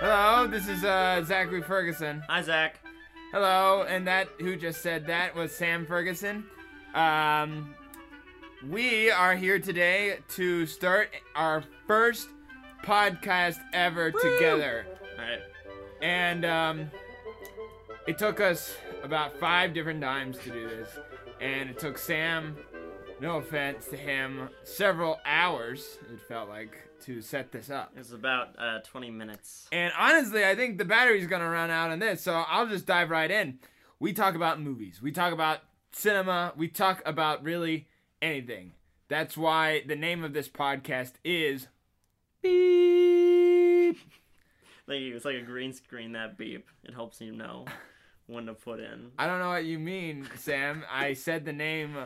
Hello, this is uh, Zachary Ferguson. Hi, Zach. Hello, and that who just said that was Sam Ferguson. Um, we are here today to start our first podcast ever together, All right. and um, it took us about five different times to do this, and it took Sam, no offense to him, several hours. It felt like to set this up. It's about uh, 20 minutes. And honestly, I think the battery's gonna run out on this, so I'll just dive right in. We talk about movies, we talk about cinema, we talk about really anything. That's why the name of this podcast is Beep. Thank you. It's like a green screen, that beep. It helps you know when to put in. I don't know what you mean, Sam. I said the name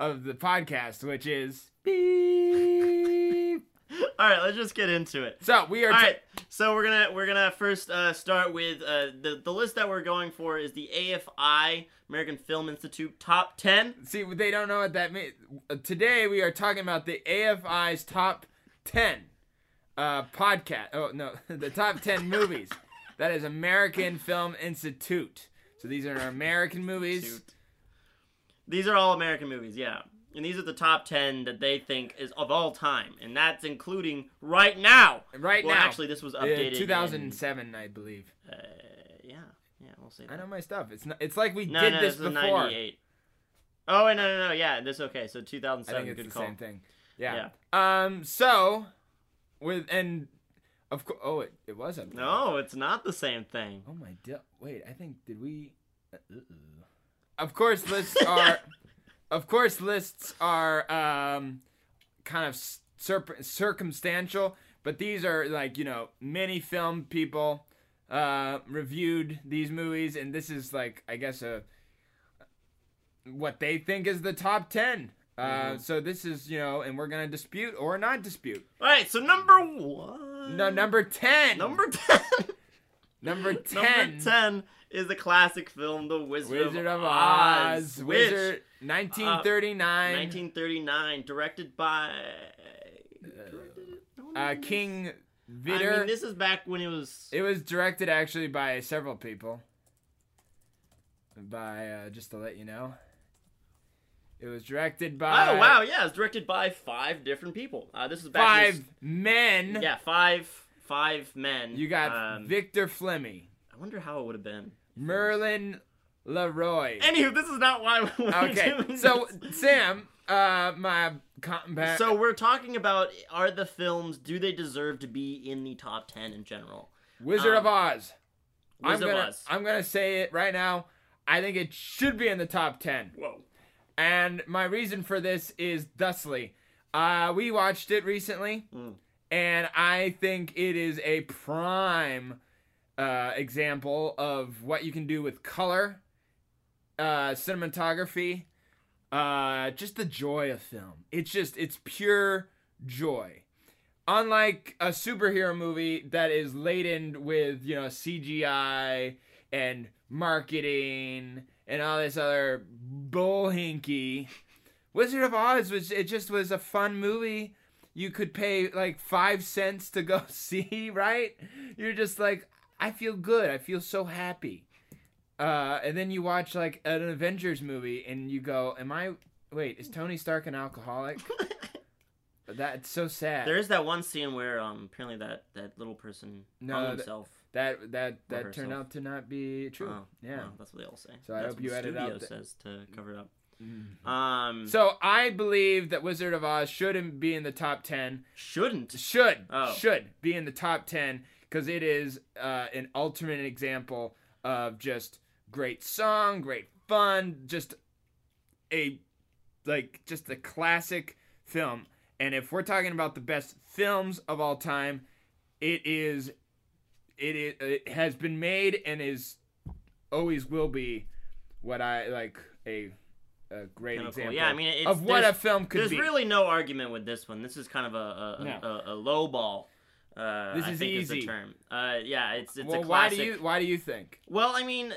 of the podcast, which is Beep. All right, let's just get into it. So we are. All t- right, so we're gonna we're gonna first uh, start with uh, the the list that we're going for is the AFI American Film Institute top ten. See, they don't know what that means. Today we are talking about the AFI's top 10 uh, podcast. Oh, no, the top 10 movies. That is American Film Institute. So these are American movies. Shoot. These are all American movies, yeah. And these are the top 10 that they think is of all time. And that's including right now. Right well, now. actually, this was updated. in, 2007, I believe. uh, yeah, yeah, we'll see. I know my stuff. It's not, It's like we No, did no, this this is before. 98. Oh, wait, no, no, no, yeah, this okay. So 2007, I 2007, think it's good the call. same thing. Yeah. Um. So, with and of course. Oh, it, it was up. there. No, it's not the same thing. Oh my god! Wait, I think did we? Uh, uh-uh. Of course, lists are. of course, lists are um, kind of cirp- circumstantial, but these are like you know many film people uh, reviewed these movies, and this is like I guess a what they think is the top ten. Uh, So this is you know, and we're gonna dispute or not dispute. All right, so number one. No, number ten. Number 10. number ten. Number 10 is the classic film, The Wizard, of Oz Wizard of, of Oz. Oz, which, Wizard, 1939. 1939, directed by. uh, King I mean, this is back when it was. it was directed actually by several people. By uh, just to let you know, it was directed by oh, wow, yeah, it was directed by five different people. Uh, this is back. five this- men. yeah, five five men. You got Um, Victor Fleming, I wonder how it would have been. Merlin Leroy. Anywho, this is not why we're okay, doing so this. Sam, uh, my compact. So we're talking about are the films do they deserve to be in the top ten in general? Wizard um, of Oz. I'm Wizard of gonna, Oz. I'm gonna say it right now. I think it should be in the top ten. Whoa. And my reason for this is thusly. Uh, we watched it recently, Mm. and I think it is a prime uh, example of what you can do with color, uh, cinematography, uh, just the joy of film. It's just, it's pure joy. Unlike a superhero movie that is laden with, you know, CGI and marketing and all this other bullhinky. Wizard of Oz was it just was a fun movie. You could pay like five cents to go see, right? You're just like, I feel good. I feel so happy. Uh, and then you watch like an Avengers movie and you go, Am I wait, is Tony Stark an alcoholic? That's so sad. There is that one scene where um apparently that that little person No, hung that- himself. that that that turned out to not be true. Oh, yeah. well, that's what they all say. So I That's hope what you edit out studio the- says to cover it up. Mhm. Um, So I believe that Wizard of Oz shouldn't be in the top ten. shouldn't. Should Oh. should be in the top ten because it is uh, an ultimate example of just great song, great fun, just a like just a classic film. And if we're talking about the best films of all time, it is it is it has been made and is always will be what I like a a great example Yeah, I mean, of what a film could be. There's be. really no argument with this one. This is kind of a a, No. a, a low ball. Uh, This is is easy. the term. Uh, yeah, it's it's well, a why do you why do you think? Well, I mean,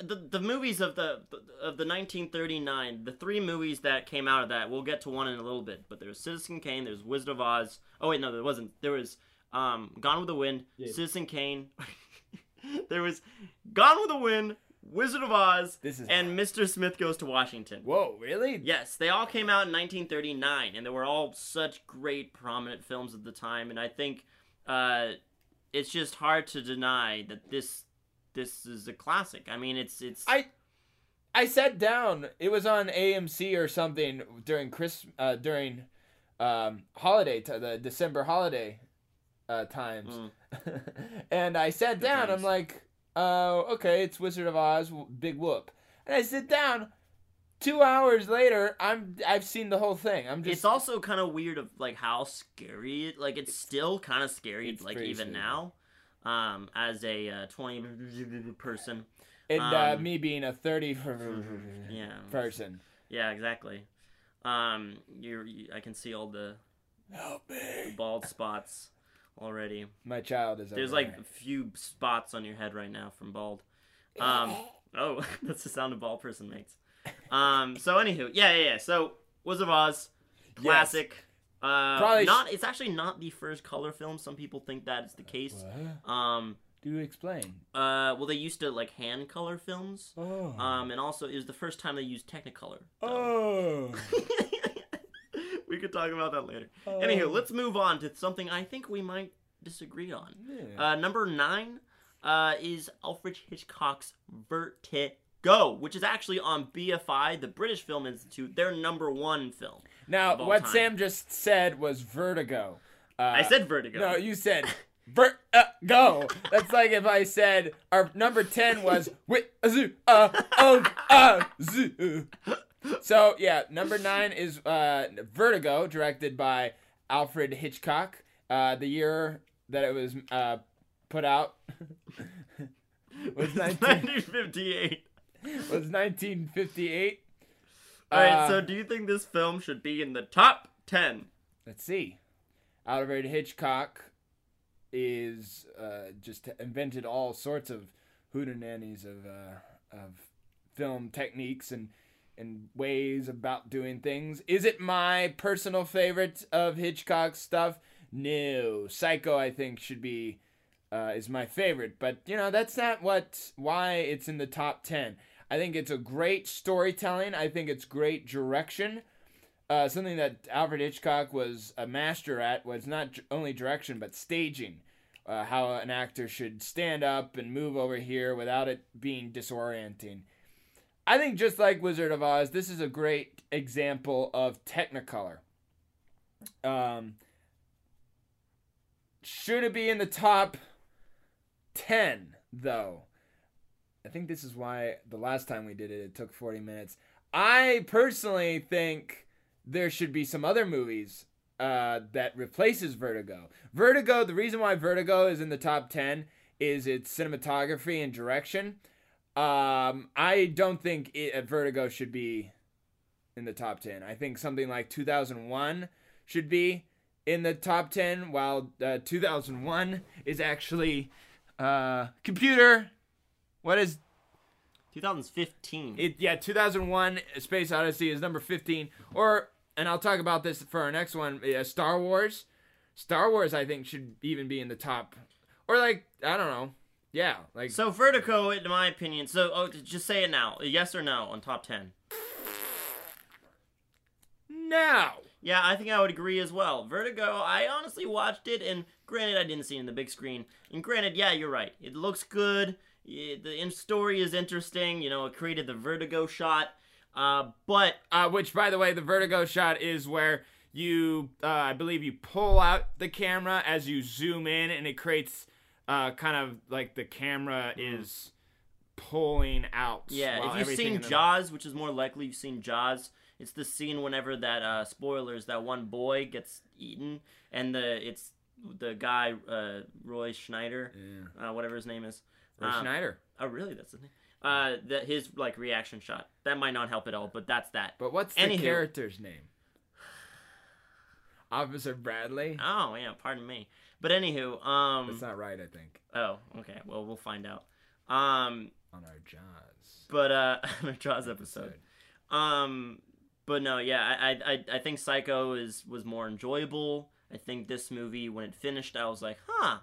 the the movies of the of the 1939, the three movies that came out of that. We'll get to one in a little bit, but there's Citizen Kane, there's Wizard of Oz. Oh wait, no, there wasn't. There was Um, Gone with the Wind, Yeah. Citizen Kane. there was Gone with the Wind, Wizard of Oz, This is and Mr. Smith Goes to Washington. Whoa, really? Yes, they all came out in 1939, and they were all such great, prominent films at the time. And I think uh, it's just hard to deny that this this is a classic. I mean, it's it's I I sat down. It was on AMC or something during Chris uh, during um, holiday t- the December holiday uh, times, Mm. and I sat Good down. times. I'm like, oh, okay, it's Wizard of Oz, big whoop, and I sit down. Two hours later, I'm I've seen the whole thing. I'm just it's also kind of weird of like how scary it like it's still kind of scary like even scary. now um as a uh, 20 person and uh, um, me being a thirty yeah person. yeah exactly um you're you, i can see all the me! bald spots already My child is. there's like a few spots on your head right now from bald um oh that's the sound a bald person makes um so anywho yeah yeah yeah so wizard of oz classic uh Probably sh- not it's actually not the first color film some people think that is the case What? um Do you explain. uh well they used to like hand color films Oh. um and also it was the first time they used technicolor though. oh. we could talk about that later Oh. anywho let's move on to something i think we might disagree on uh number nine uh is alfred hitchcock's vertigo which is actually on bfi the british film institute their number one film now, what time. Sam just said was vertigo. Uh, i said vertigo No, you said ver uh, go. That's like if I said our number ten was wi zoo uh oh uh zoo. So yeah, number nine is uh Vertigo, directed by Alfred Hitchcock. Uh, the year that it was uh put out was nineteen 1958 was nineteen fifty eight. all right Uh, so do you think this film should be in the top 10 let's see. Alfred Hitchcock is uh, just invented all sorts of hootenannies of uh, of film techniques and and ways about doing things. Is it my personal favorite of Hitchcock's stuff? No, Psycho I think should be uh, is my favorite, but you know that's not what why it's in the top ten. I think it's a great storytelling. I think it's great direction uh, something that Alfred Hitchcock was a master at was not only direction but staging. Uh, how an actor should stand up and move over here without it being disorienting. I think just like Wizard of Oz, this is a great example of Technicolor. Um, should it be in the top 10, though? I think this is why the last time we did it, it took 40 minutes. I personally think there should be some other movies uh, that replaces Vertigo. Vertigo, the reason why Vertigo is in the top 10 is its cinematography and direction. Um, I don't think it, uh, Vertigo should be in the top 10. I think something like 2001 should be in the top 10, while uh, 2001 is actually uh, computer. What is 2015 it? Yeah, 2001 Space Odyssey is number 15. Or, and I'll talk about this for our next one uh, Star Wars. Star Wars, I think, should even be in the top. Or, like, I don't know. Yeah, like. So Vertigo, in my opinion, so oh, just say it now, yes or no on top ten. now! Yeah, I think I would agree as well. Vertigo, I honestly watched it, and granted, I didn't see it in the big screen. And granted, yeah, you're right. It looks good. The story is interesting. You know, it created the Vertigo shot. Uh, but Uh, which, by the way, the vertigo shot is where you, uh, I believe, you pull out the camera as you zoom in, and it creates uh, kind of like the camera is pulling out. yeah, if you've seen in the- Jaws, which is more likely you've seen Jaws, it's the scene whenever that uh, spoilers that one boy gets eaten, and the it's the guy uh, Roy Schneider, Yeah. uh, whatever his name is. Roy Um, Schneider. Oh, really? That's his name. Uh, that his like reaction shot. That might not help at all, but that's that. But what's the character's name? Officer Bradley. Oh yeah, pardon me. But anywho, um, That's not right, I think. oh okay, well we'll find out. Um, On our Jaws. but uh, on our Jaws episode. Um, but no, yeah, I I I- I think Psycho is was more enjoyable I think this movie, when it finished, I was like, huh.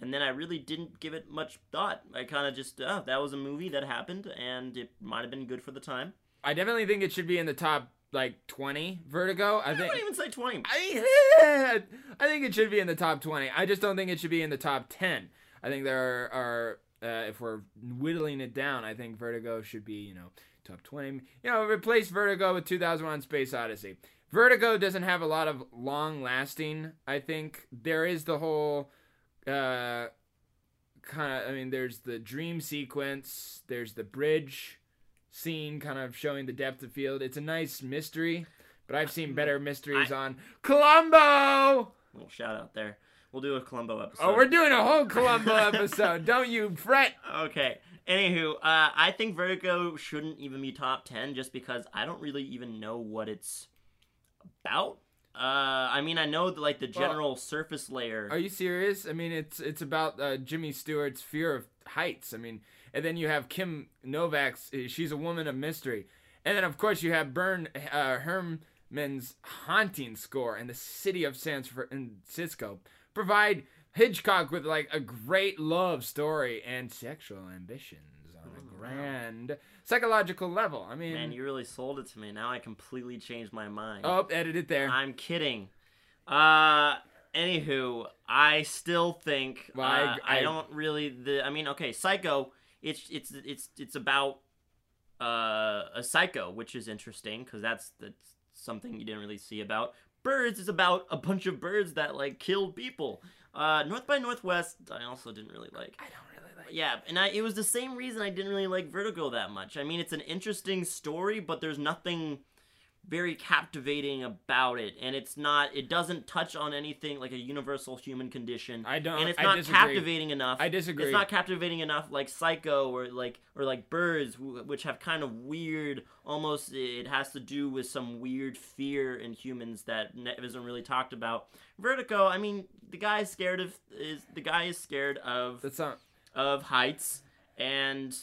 And then I really didn't give it much thought. I kind of just, oh, that was a movie that happened, and it might have been good for the time. I definitely think it should be in the top like 20 Vertigo. I, I think wouldn't even say 20. I, I think it should be in the top 20. I just don't think it should be in the top 10. I think there are, uh, if we're whittling it down, I think Vertigo should be, you know, top 20. You know, replace Vertigo with 2001 Space Odyssey. Vertigo doesn't have a lot of long lasting, I think. There is the whole, uh, kind of, I mean, there's the dream sequence, there's the bridge scene kind of showing the depth of field. It's a nice mystery, but I've seen better mysteries on Columbo. Little shout out there. We'll do a Columbo episode. Oh, we're doing a whole Columbo episode. Don't you fret. Okay. Anywho, uh, I think Vertigo shouldn't even be top 10 just because I don't really even know what it's about. Uh, I mean, I know the, like the general surface layer. Are you serious? I mean, it's it's about uh, Jimmy Stewart's fear of heights. I mean, and then you have Kim Novak's. She's a woman of mystery, and then of course you have Bern uh, Herrmann's haunting score and the city of San Francisco provide Hitchcock with like a great love story and sexual ambitions on a grand psychological level. I mean, Man, you really sold it to me. Now I completely changed my mind. oh, edit it there. I'm kidding. Uh, anywho, I still think Well, I- uh, I, I- don't really. The I mean, okay, Psycho. It's it's it's it's about uh, a psycho, which is interesting because that's that's something you didn't really see about. Birds is about a bunch of birds that like killed people. Uh, North by Northwest, I also didn't really like. I don't really like. Yeah, and I, it was the same reason I didn't really like Vertigo that much. I mean, it's an interesting story, but there's nothing very captivating about it, and it's not. It doesn't touch on anything like a universal human condition. I don't- and it's not captivating enough. I disagree. It's not captivating enough like Psycho or like or like Birds, which have kind of weird. Almost, it has to do with some weird fear in humans that isn't really talked about. Vertigo. I mean, the guy is scared of is the guy is scared of That's not. Of heights and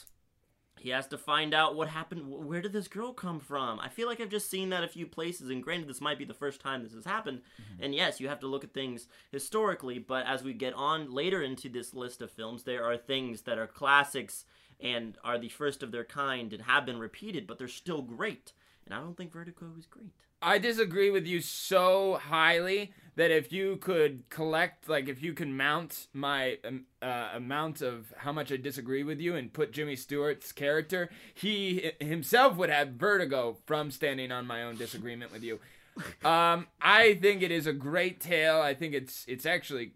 he has to find out what happened where did this girl come from? I feel like i've just seen that a few places and granted this might be the first time this has happened. Mm-hmm. And yes you have to look at things historically but as we get on later into this list of films there are things that are classics and are the first of their kind and have been repeated but they're still great and i don't think vertigo is great I disagree with you so highly that if you could collect, like, if you can mount my um, uh, amount of how much I disagree with you and put Jimmy Stewart's character, he himself would have vertigo from standing on my own disagreement with you. Um, I think it is a great tale. I think it's it's actually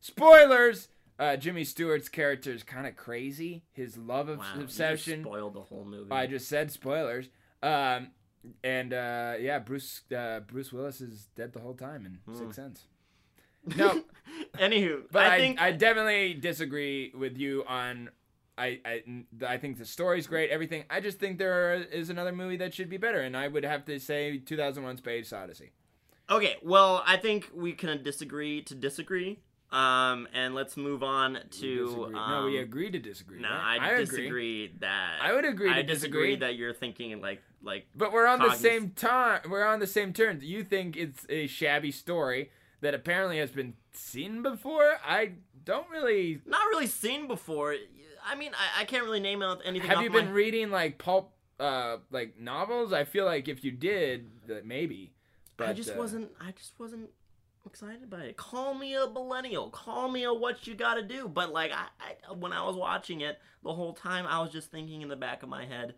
spoilers. Uh, Jimmy Stewart's character is kind of crazy. His love of wow obsession. spoiled the whole movie I just said spoilers. Um, and uh, yeah, Bruce uh, Bruce Willis is dead the whole time in Hmm. Sixth Sense. No, anywho but I, i think I definitely disagree with you on. I, I I think the story's great, everything. I just think there is another movie that should be better, and I would have to say 2001: Space Odyssey. Okay, well, I think we can disagree to disagree. Um, and let's move on to. Um, no, we agree to disagree. No, right? I, agree. disagree that. I would agree to I disagree disagree. that you're thinking like like. But we're on the same time. We're on the same terms. You think it's a shabby story that apparently has been seen before? I don't really. Not really seen before. I mean, I, I can't really name out anything. Have you my- been reading like pulp, uh, like novels? I feel like if you did, that maybe. But I just uh, wasn't. I just wasn't excited by it. Call me a millennial. Call me a what you gotta do. But like, I, I when I was watching it the whole time, I was just thinking in the back of my head,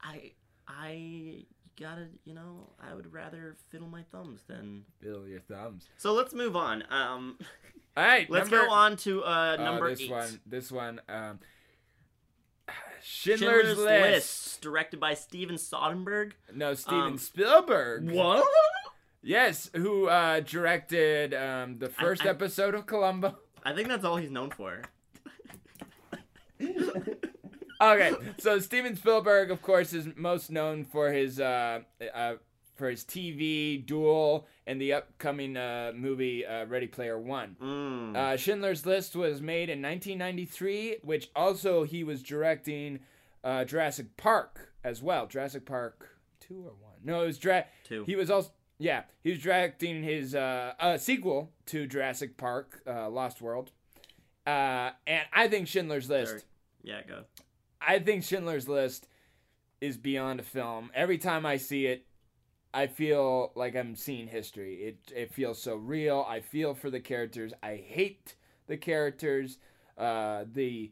I I gotta you know I would rather fiddle my thumbs than. Fiddle your thumbs. So let's move on. Um, All right, let's number, go on to uh uh, number this eight. one. This one. Um, Schindler's, Schindler's List. List, directed by Steven Soderbergh. No, Steven Um, Spielberg. What? Yes, who uh, directed um, the first I- episode of Columbo. I think that's all he's known for. Okay, so Steven Spielberg, of course, is most known for his uh, uh, for his TV Duel and the upcoming uh, movie uh, Ready Player One. Mm. Uh, Schindler's List was made in 1993, which also he was directing uh, Jurassic Park as well. Jurassic Park two or one? No, it was Dra- Two. He was also Yeah, he was directing his uh, uh, sequel to Jurassic Park, uh, Lost World, uh, and I think Schindler's List. Yeah, go. I think Schindler's List is beyond a film. Every time I see it, I feel like I'm seeing history. It it feels so real. I feel for the characters. I hate the characters. Uh, the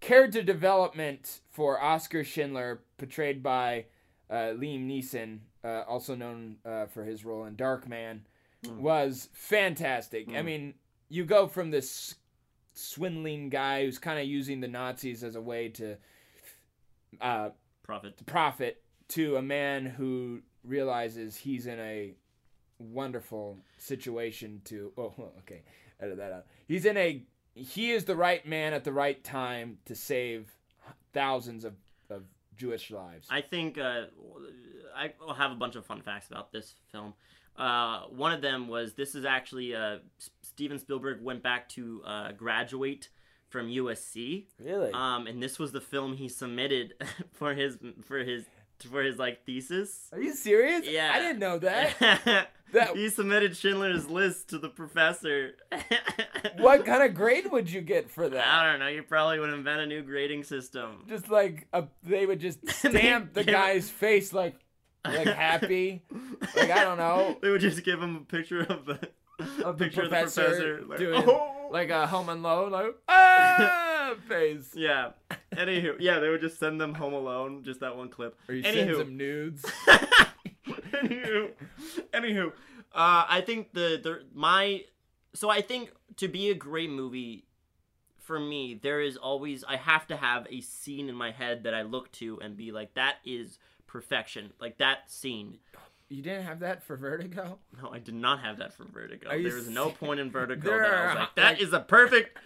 character development for Oscar Schindler, portrayed by uh, Liam Neeson, uh, also known uh, for his role in Darkman, Mm. was fantastic. I Mm. mean, you go from this swindling guy who's kind of using the Nazis as a way to uh, Profit. profit to a man who realizes he's in a wonderful situation to oh okay edit that out he's in a he is the right man at the right time to save thousands of, of jewish lives I think uh, I will have a bunch of fun facts about this film. Uh, one of them was this is actually uh, Steven Spielberg went back to uh, graduate from USC, really um, and this was the film he submitted for his for his for his like thesis. are you serious Yeah. i didn't know that That- he submitted Schindler's List to the professor. what kind of grade would you get for that? I don't know. You probably would invent a new grading system. just like a, they would just stamp the guy's face like like happy like i don't know They would just give him a picture of the the picture professor of the professor. Like, doing- "Oh!" like a home alone like ah face yeah. Anywho, yeah, they would just send them Home Alone, just that one clip. or you send Anywho, some nudes anywho, anywho, uh, I think the the my so I think to be a great movie. For me, there is always I have to have a scene in my head that I look to and be like, that is perfection. Like that scene. you didn't have that for vertigo No, I did not have that for Vertigo. There was no point in Vertigo There that I was like, that like- is a perfect,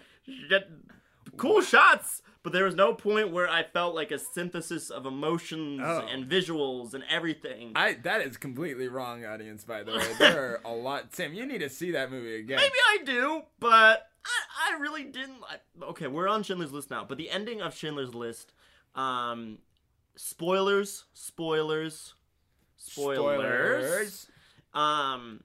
cool shots. But there was no point where I felt like a synthesis of emotions Oh. and visuals and everything. i that is completely wrong audience by the way there are a lot sam you need to see that movie again Maybe I do, but I, I really didn't. I, okay, we're on Schindler's List now, but the ending of Schindler's List, um, spoilers, spoilers, spoilers. spoilers. Um,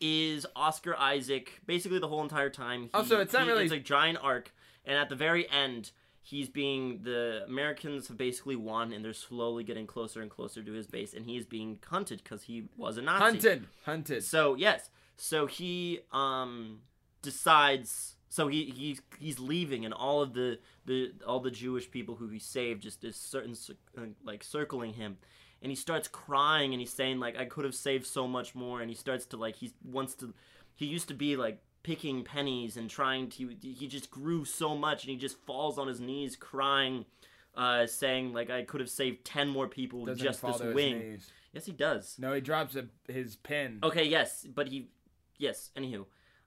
is Oscar Isaac basically the whole entire time? He, Also, it's not he- really- It's a giant arc, and at the very end, he's being the Americans have basically won, and they're slowly getting closer and closer to his base, and he's being hunted because he was a Nazi. hunted hunted So yes, so he um decides. So he he's he's leaving, and all of the the all the Jewish people who he saved just is certain uh, like circling him, and he starts crying, and he's saying like I could have saved so much more, and he starts to like he wants to, he used to be like picking pennies and trying to he just grew so much, and he just falls on his knees crying. Uh, saying like I could have saved ten more people with doesn't just fall this to his wing. knees. Yes, he does. no he drops a, his pin Okay, yes, but he, yes. Anywho,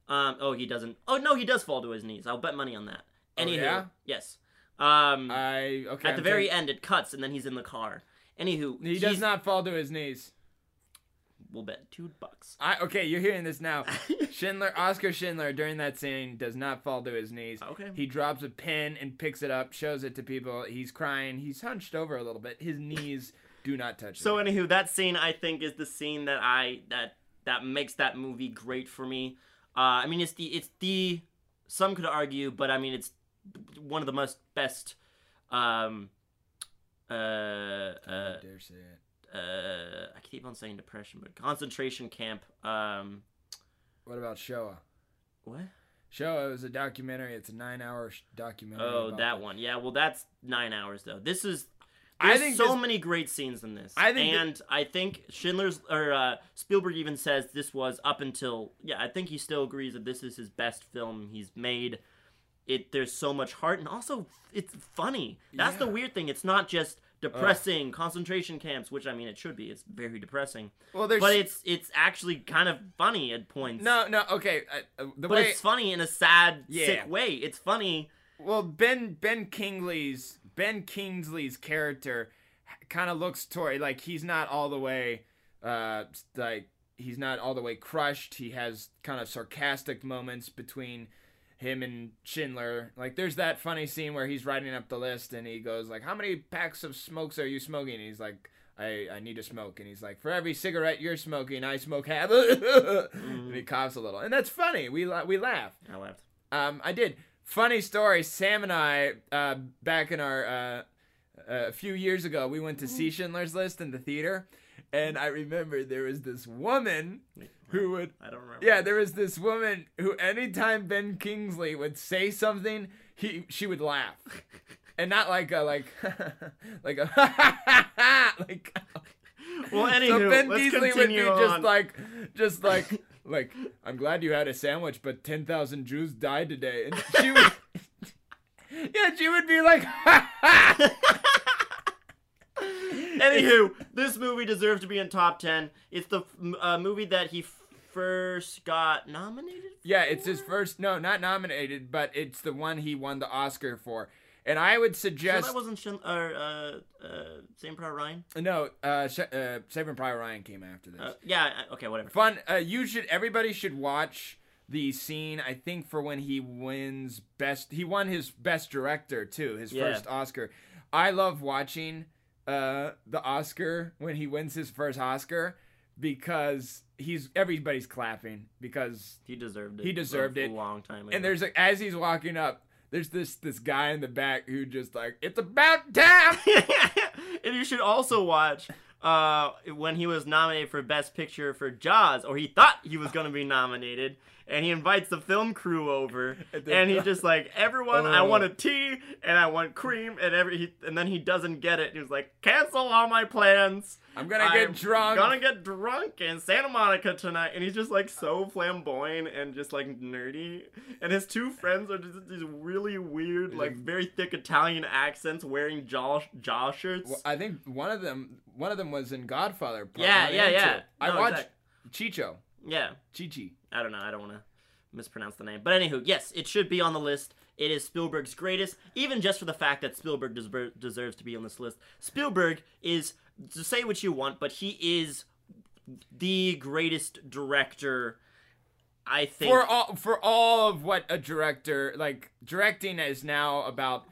um, oh, he doesn't. Oh no, he does fall to his knees. I'll bet money on that. Oh, Anywho, yeah? yes. Um, i okay at the I'm very taking- end, it cuts, and then he's in the car. Anywho, he does not fall to his knees We'll bet two bucks. I okay, you're hearing this now. Schindler, Oscar Schindler, during that scene, does not fall to his knees. Okay. He drops a pin and picks it up, shows it to people. He's crying. He's hunched over a little bit. His knees do not touch. So the ground. anywho, that scene I think is the scene that I that that makes that movie great for me. Uh, I mean, it's the it's the some could argue, but I mean, it's one of the most best. Um, uh, uh, I dare say it. uh, I keep on saying depression, but concentration camp. Um, What about Shoah? what? Shoah is a documentary. It's a nine-hour documentary. Oh, that one. Yeah, well, that's nine hours though. This is. I There's think so this- many great scenes in this. I think and I think Schindler's or uh, Spielberg even says this was up until yeah. I think he still agrees that this is his best film he's made. It there's so much heart and also it's funny. That's the weird thing. It's not just depressing concentration camps, which I mean it should be. It's very depressing, Well, there's but it's it's actually kind of funny at points. no, no. Okay, uh, uh, the but way it's funny in a sad, Yeah. sick way. It's funny. Well, Ben Ben Kingsley's Ben Kingsley's character kind of looks toward like he's not all the way uh like he's not all the way crushed. He has kind of sarcastic moments between him and Schindler. Like there's that funny scene where he's writing up the list and he goes like, "How many packs of smokes are you smoking?" And he's like, "I I need to smoke." And he's like, "For every cigarette you're smoking, I smoke half." and he coughs a little, and that's funny. We la- we laugh. I laughed. Um, I did. Funny story. Sam and I, uh, back in our uh, a few years ago, we went to see Schindler's List in the theater, and I remember there was this woman who would. I don't remember. Yeah, there was this woman who, anytime Ben Kingsley would say something, he she would laugh, and not like a like like a ha like. Well, anywho, so Ben Kingsley would be continue just on. like, just like, like, I'm glad you had a sandwich, but ten thousand Jews died today, and she would. Yeah, she would be like, ha ha! Anywho, this movie deserves to be in top ten. It's the uh, movie that he first got nominated. yeah, it's his first. No, not nominated, but it's the one he won the Oscar for. And I would So suggest that wasn't Shin- or uh, uh, Same Pride Ryan. no. Uh, Sh- uh, Saving Private Ryan came after this. Uh, yeah. Okay. Whatever. Fun. Uh, you should. Everybody should watch the scene. I think for when he wins best. He won his best director too. His Yeah. first Oscar. I love watching uh, the Oscar when he wins his first Oscar because he's everybody's clapping because He deserved it. He deserved it. A long time ago. and there's like as he's walking up. There's this this guy in the back who just like it's about time. and you should also watch uh, when he was nominated for Best Picture for Jaws, or he thought he was going to be nominated, and he invites the film crew over, And he's just like, "Everyone, I Oh. want a tea, and I want cream," and every, he, and then he doesn't get it. He was like, "Cancel all my plans." I'm gonna get drunk. I'm drunk. Gonna get drunk in Santa Monica tonight, and he's just like so flamboyant and just like nerdy. And his two friends are just these really weird, like very thick Italian accents, wearing jaw jaw shirts. Well, I think one of them one of them was in Godfather. part Yeah, yeah, yeah. two. I No, watched exact- Chicho. yeah, Chichi. I don't know. I don't want to mispronounce the name, but anywho, yes, it should be on the list. It is Spielberg's greatest, even just for the fact that Spielberg deser- deserves to be on this list. Spielberg is to say what you want, but he is the greatest director. I think for all for all of what a director like directing is now about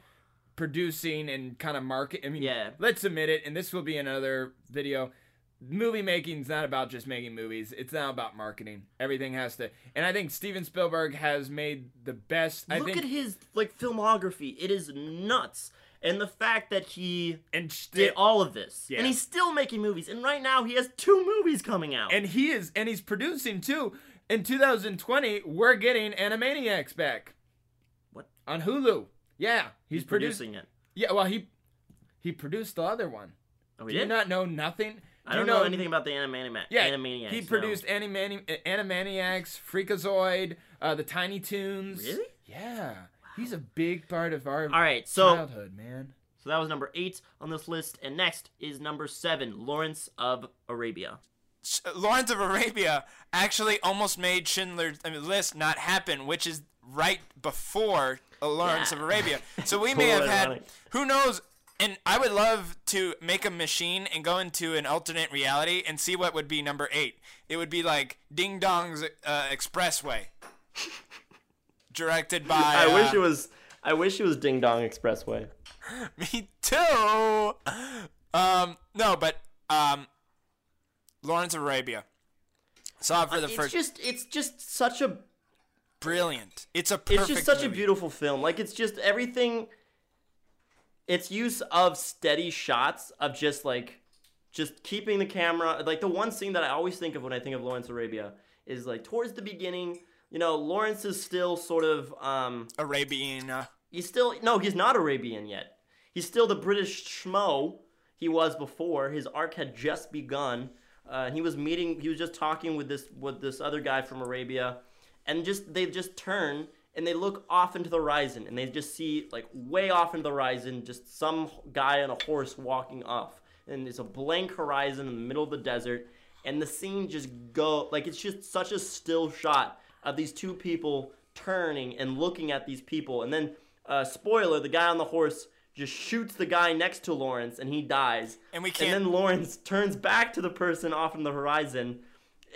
producing and kind of market i mean Yeah. let's admit it and this will be another video movie making is not about just making movies it's now about marketing everything has to and i think steven spielberg has made the best i Look think at his like filmography; it is nuts. And the fact that he and did all of this, Yeah. and he's still making movies, and right now he has two movies coming out. and he is and he's producing too in 2020 we're getting animaniacs back What? on hulu yeah he's, he's producing producing it. yeah well he he produced the other one Oh, he Do you did? not know nothing? I Do you don't know, anything about the Animaniacs. Yeah, Animaniacs. he no. produced Animani- Animaniacs, Freakazoid, uh, the Tiny Toons. Really? Yeah, he's a big part of our All right, so childhood, man. so that was number eight on this list, and next is number seven, Lawrence of Arabia. Lawrence of Arabia actually almost made Schindler's I mean, List not happen, which is right before uh, Lawrence Yeah. of Arabia. So we may have had, ironic. who knows? And I would love to make a machine and go into an alternate reality and see what would be number eight. It would be like Ding Dong's uh, Expressway, directed by. I wish uh, it was. I wish it was Ding Dong Expressway. Me too. Um, no, but um, Lawrence of Arabia. Saw it for the It's first. just. It's just such a. brilliant. It's a perfect. It's just such a beautiful film. Like it's just everything. Its use of steady shots of just like, just keeping the camera. Like the one scene that I always think of when I think of Lawrence Arabia is like towards the beginning. You know, Lawrence is still sort of um, Arabian. Uh, He's still no, he's not Arabian yet. He's still the British schmo he was before. His arc had just begun. Uh, and he was meeting. He was just talking with this with this other guy from Arabia, and just they just turn and they look off into the horizon and they just see like way off into the horizon, just some guy on a horse walking off, and it's a blank horizon in the middle of the desert, and the scene just go like it's just such a still shot of these two people turning and looking at these people, and then uh, spoiler: the guy on the horse just shoots the guy next to Lawrence, and he dies. And we And can't- then Lawrence turns back to the person off in the horizon,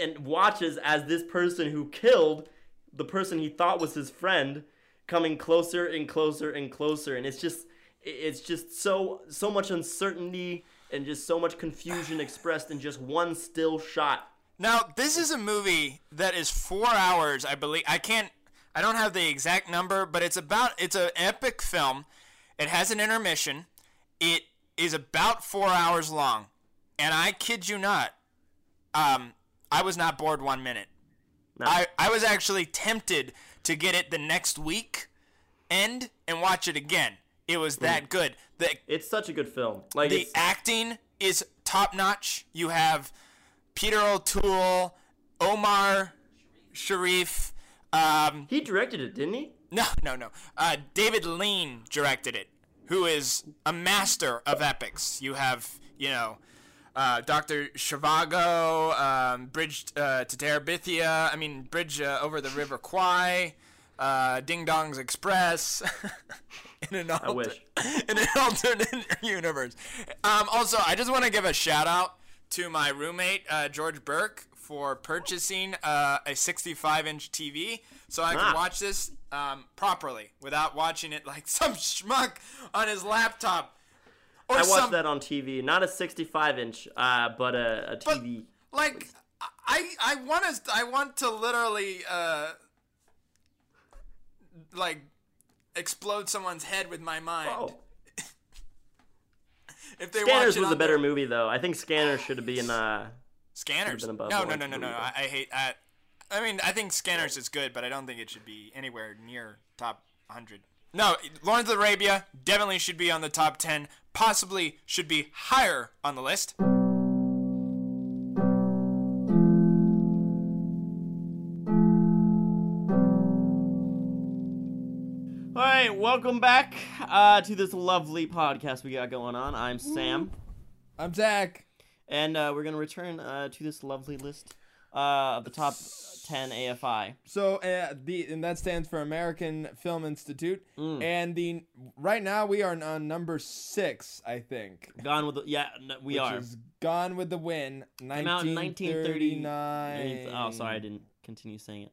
and watches as this person who killed the person he thought was his friend coming closer and closer and closer, and it's just it's just so so much uncertainty and just so much confusion expressed in just one still shot. Now, this is a movie that is four hours, I believe. I can't, I don't have the exact number, but it's about, it's an epic film. It has an intermission. It is about four hours long. And I kid you not, um, I was not bored one minute. No. I, I was actually tempted to get it the next week, end, and watch it again. It was that good. The It's such a good film. Like the acting is top notch. You have Peter O'Toole, Omar Sharif. Um, he directed it, didn't he? no, no, no. Uh, David Lean directed it, who is a master of epics. You have, you know, uh, Dr. Zhivago, um, Bridge uh, to Terabithia, I mean, Bridge uh, over the River Kwai, uh, Ding Dong's Express. in an alter- in an alternate universe. Um, also, I just want to give a shout out to my roommate uh, George Burke for purchasing uh, a 65 inch TV so I Ah. can watch this um, properly without watching it like some schmuck on his laptop. Or I watched some, that on TV, not a 65 inch, uh, but a, a But- TV. like I I want to I want to literally uh like explode someone's head with my mind. Oh. If they Scanners was a better movie though. I think Scanners should have been. Uh, Scanners. been above No, no, no, no, no. I, I hate. I, I mean, I think Scanners is good, but I don't think it should be anywhere near top 100. No, Lawrence of Arabia definitely should be on the top 10. Possibly should be higher on the list. All right, welcome back uh, to this lovely podcast we got going on. I'm Sam, I'm Zach. and uh, we're gonna return uh, to this lovely list uh, of the top 10 AFI. So uh, the and that stands for American Film Institute, Mm. and the right now we are on number six, I think. Gone with the yeah, n- we which are. is Gone with the Wind, Came out in 1939. Oh, sorry, I didn't continue saying it.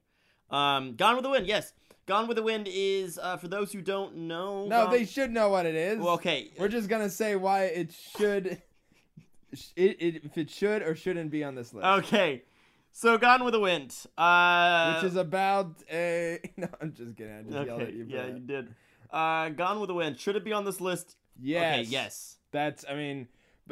Um, Gone with the Wind, yes. Gone with the Wind is uh, for those who don't know. No, Gone- they should know what it is. Well, okay. We're just gonna say why it should, it, it if it should or shouldn't be on this list. Okay. So Gone with the Wind. Uh, Which is about a. No, I'm just kidding. I just yelled okay. at you. Yeah, that. you did. Uh, Gone with the Wind. Should it be on this list? Yes. Okay. Yes. That's. I mean,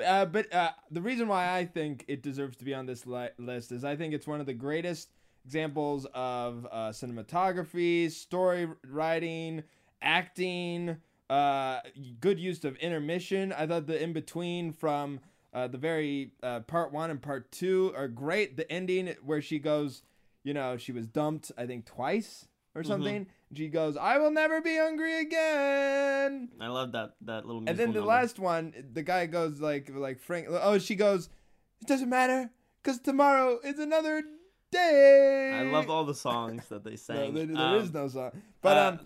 uh, but uh, the reason why I think it deserves to be on this li- list is I think it's one of the greatest examples of uh, cinematography, story writing, acting, uh, good use of intermission. I thought the in between from uh, the very uh, part one and part two are great. The ending where she goes, you know, she was dumped, I think twice or something. She goes, "I will never be hungry again." I love that that little. And then the number. last one, the guy goes like like Frank. Oh, she goes. It doesn't matter because tomorrow is another day. I love all the songs that they No, sang. there, there Um, is no song. But uh,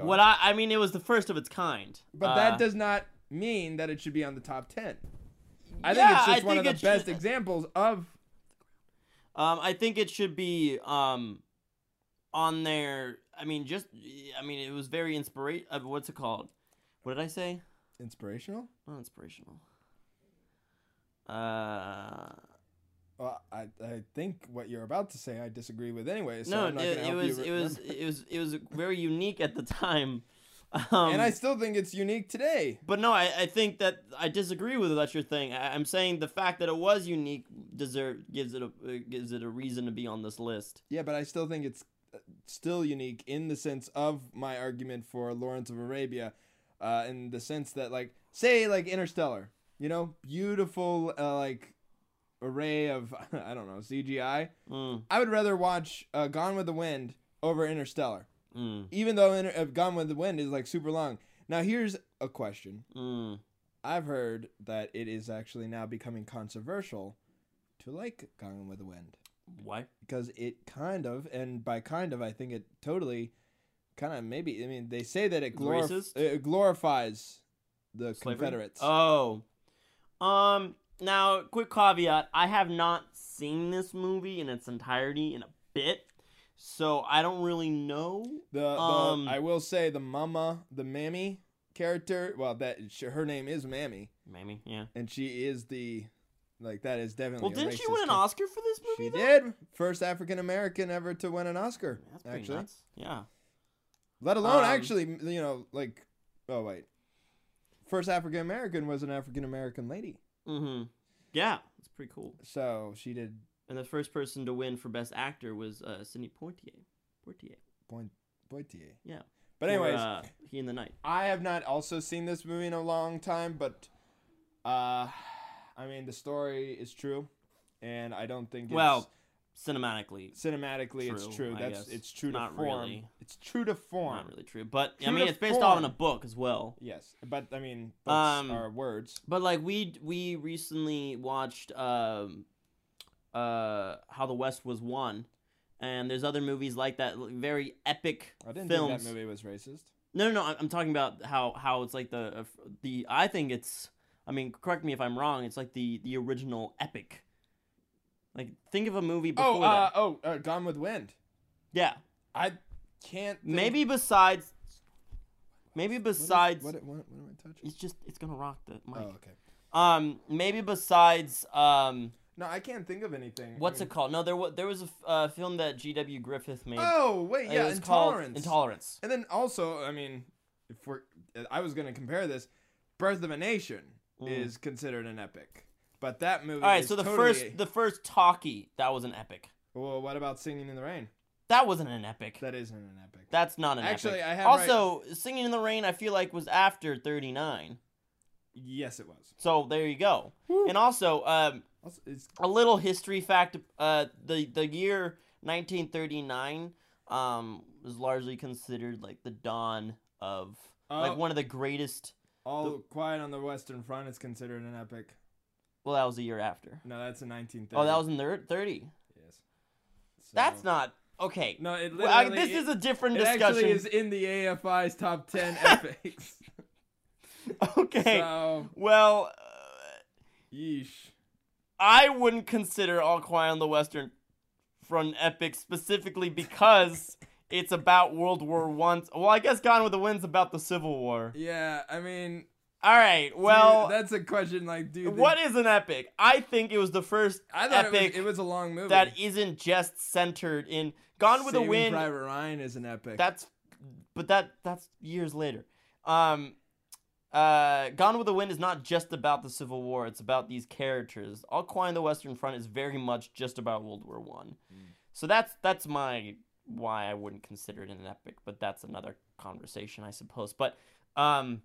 um, What on. I I mean, it was the first of its kind. but Uh, that does not mean that it should be on the top ten. I think yeah, it's just I one of the it best should- examples of. Um, I think it should be um, on there. I mean, just I mean, it was very inspira- uh, What's it called? What did I say? Inspirational? Not inspirational. Uh, Well, I, I think what you're about to say I disagree with anyway. So no, I'm not it, gonna it help was you it was remember. it was it was very unique at the time. Um, and I still think it's unique today. But no, I, I think that I disagree with that's your thing. I, I'm saying the fact that it was unique deserve gives it a uh, gives it a reason to be on this list. Yeah, but I still think it's uh, still unique in the sense of my argument for Lawrence of Arabia, uh, in the sense that like say like Interstellar, you know, beautiful uh, like array of I don't know CGI. Mm, I would rather watch uh, Gone with the Wind over Interstellar, mm, even though Inter- uh, Gone with the Wind is like super long. Now here's a question. mm. I've heard that it is actually now becoming controversial to like Gone with the Wind Why? because it kind of, and by kind of, I think it totally, kind of maybe. I mean, they say that it, glorif- it glorifies the Slavery? Confederates. Oh, um. Now, quick caveat: I have not seen this movie in its entirety in a bit, So I don't really know. The, the Um, I will say the mama, the mammy character. Well, that her name is Mammy, Mammy, yeah. and she is the like that is definitely. Well, didn't she win an Oscar for this movie? She though? did. First African American ever to win an Oscar. That's pretty actually, nuts. Yeah. let alone Um, actually, you know, like, oh wait, first African American was an African American lady. Mm-hmm. Yeah, it's pretty cool. So she did And the first person to win for Best Actor was uh, Sidney Poitier. Poitier. point Poitier. Yeah. But anyways, uh, He in the Night. I have not also seen this movie in a long time, but uh I mean the story is true and I don't think it's Well, cinematically, cinematically it's true, true. I That's guess. it's true to Not form. really. It's true to form. not really true. But I mean, it's based off form. in a book as well. Yes, but I mean books Um, are words. But like we we recently watched um uh How the West Was Won, and there's other movies like that, very epic I didn't films. think that movie was racist. No, no, no. I'm- talking about how how it's like the uh, the. I think it's. I mean, correct me if I'm wrong. It's like the the original epic. Like think of a movie before Oh, uh, that. oh, uh, Gone with Wind. Yeah, I can't. Think, maybe besides. Maybe What is- besides. What, what, what, am I touching? It's just it's gonna rock the mic. Oh, okay. Um, maybe besides um, No, I can't think of anything. I what's mean- it called? No, there was there was a f- uh, film that D.W. Griffith made. Oh wait, It yeah, was intolerance. Intolerance. And then also, I mean, if we're, I was gonna compare this. Birth of a Nation Mm. is considered an epic, but that movie. All right, so the totally- first the first talkie that was an epic. Well, what about Singing in the Rain? That wasn't an epic. That isn't an epic. That's not an epic. Actually, epic. I have also singing in the rain. I feel like was after thirty nine. yes, it was. So there you go. And also, um, a little history fact: uh, the the year nineteen thirty nine um, was largely considered like the dawn of Oh. like one of the greatest. all Quiet on the Western Front is considered an epic. Well, that was the year after. No, that's in 1930. Oh, that was in the thirty. yes. So- That's not okay. No, it Well, I- this is a different it discussion. actually is in the AFI's top 10 epics. okay. So, well, uh, yeesh. I wouldn't consider All Quiet on the Western Front epic specifically because it's about World War One. Well, I guess Gone with the Wind's about the Civil War. Yeah, I mean, All right. dude, Well, that's a question. Like, dude, what is an epic? I think it was the first I thought it epic was, it was a long movie. that isn't just centered in Gone with the Wind. Private Ryan is an epic. That's, but that that's years later. Um, uh, Gone with the Wind is not just about the Civil War. It's about these characters. All Quiet on the Western Front is very much just about World War One. Mm. So that's that's my why I wouldn't consider it an epic. But that's another conversation, I suppose. But um,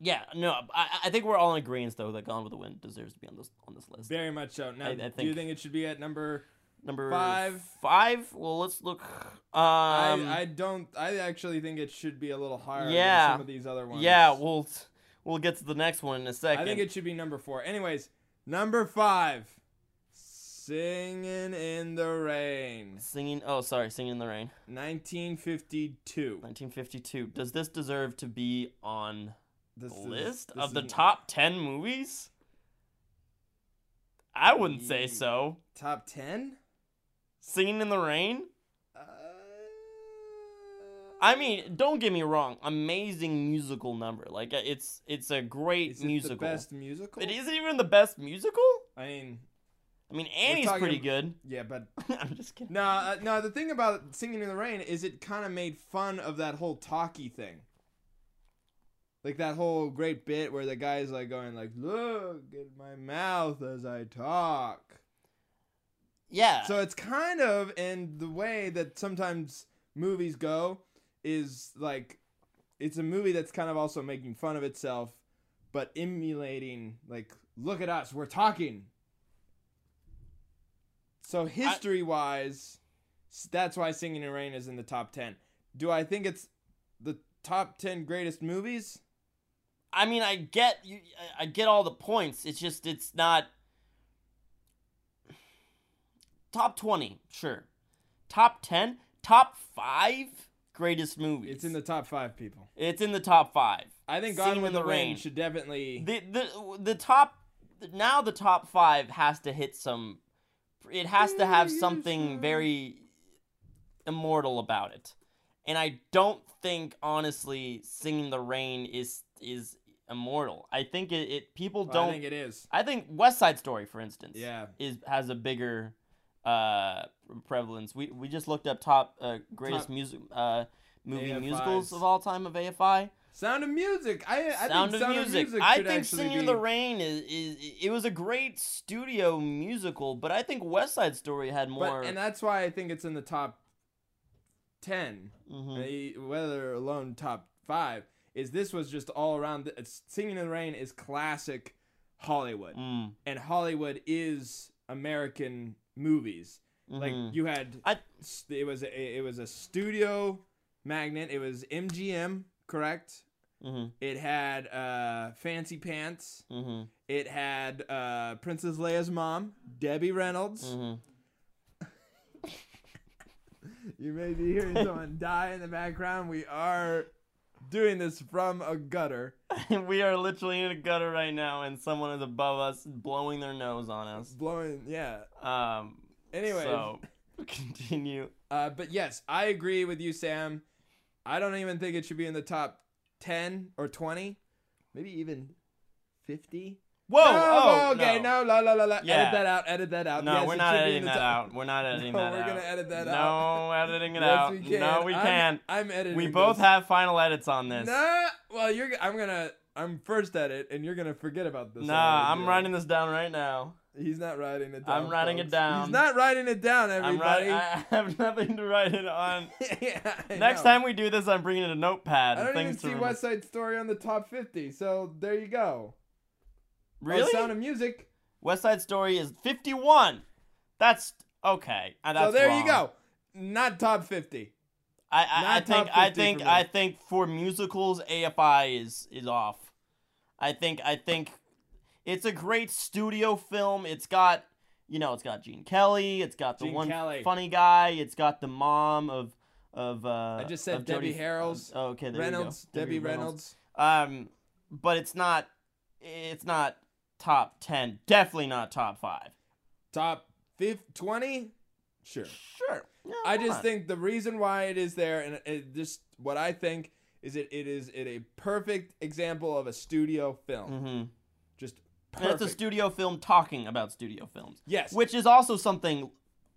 yeah, no, I, I think we're all in agreement though that Gone with the Wind deserves to be on this on this list. Very much so. Now, I- I do you think- think it should be at number? Number Five. Five. Well, let's look. Um, I, I don't. I actually think it should be a little higher Yeah. than some of these other ones. yeah, we'll we'll get to the next one in a second. I think it should be number four. Anyways, number five, "Singing in the Rain," Singing. Oh, sorry, Singing in the Rain, 1952. 1952. Does this deserve to be on This the is- list of the top ten movies? I wouldn't say so. top ten. Singing in the Rain. Uh, I mean, don't get me wrong. Amazing musical number. Like uh, it's it's a great is it musical. the best musical? It isn't even the best musical. I mean, I mean, Annie's talking pretty good. yeah, but I'm just kidding. no, uh, no. The thing about "Singing in the Rain" is it kind of made fun of that whole talkie thing. Like that whole great bit where the guy's like going like, "Look at my mouth as I talk." Yeah. So it's kind of in the way that sometimes movies go is like it's a movie that's kind of also making fun of itself but emulating like look at us we're talking so history wise that's why singing in the rain is in the top 10 do i think it's the top 10 greatest movies I mean, I get you. I get all the points. It's just it's not top twenty. Sure, top ten, top five greatest movies. it's in the top 5 people It's in the top five. i think Singing gone with the the rain Rain. should definitely The the the top now the top five has to hit some. It has to have something very. immortal about it. And I don't think honestly Singing the Rain is is immortal. I think it, it people don't I think it is. I think West Side Story for instance Yeah. is has a bigger uh prevalence. We we just looked up top uh, greatest Top music uh movie AFIs. musicals of all time of AFI. Sound of Music. I, I Sound, think of, Sound music. of Music. I think Singing in be- the Rain is, is it was a great studio musical, but I think West Side Story had more. But, and that's why I think it's in the top 10 Mhm. uh, whether alone top five is this was just all around the, it's, singing in the rain is classic hollywood Mm, and hollywood is american movies. Like mhm. you had I- it was a, it was a studio magnet. It was mgm correct? Mhm, it had uh fancy pants. Mhm, it had uh princess leia's mom debbie reynolds. Mhm. You may be hearing someone die in the background. We are doing this from a gutter. we are literally in a gutter right now, and someone is above us blowing their nose on us. Blowing, yeah. Um. Anyway, So continue. uh, but yes, I agree with you, Sam. I don't even think it should be in the top 10 or 20, maybe even 50. Whoa! no, oh, okay, no. no, la la la la. Yeah. Edit that out. Edit that out. No, Yes, we're not should be in editing that out. We're not editing that out. No, that we're out. gonna edit that no out. No, editing it Yes, out. we can. No, we I'm- can. I'm editing. We both this. have final edits on this. Nah, well, you're. I'm gonna. I'm first at it, and you're gonna forget about this. Nah, I'm writing this down right now. He's not writing it down. I'm writing it down. He's not writing it down, everybody. writing. I have nothing to write it on. yeah, Next know. time we do this, I'm bringing a notepad. I don't even see. West Side Story on the top 50, so there you go. Oh, Sound of Music. West Side Story is 51. That's okay. Uh, that's so there wrong. you go. Not top 50. I, I, I think I think for. I think for musicals AFI is is off. I think I think it's a great studio film. It's got you know it's got Gene Kelly. It's got the Gene one Kelly. funny guy. It's got the mom of of uh. I just said Debbie Harrells, Oh, okay, there Reynolds, you go. Debbie Reynolds. Um, but it's not. It's not top ten. Definitely not top five. Top 50, 20? Sure. Sure. Yeah, I just not? think the reason why it is there, and it just what I think is it, it is it a perfect example of a studio film. Mhm. Just And it's a studio film talking about studio films, yes, which is also something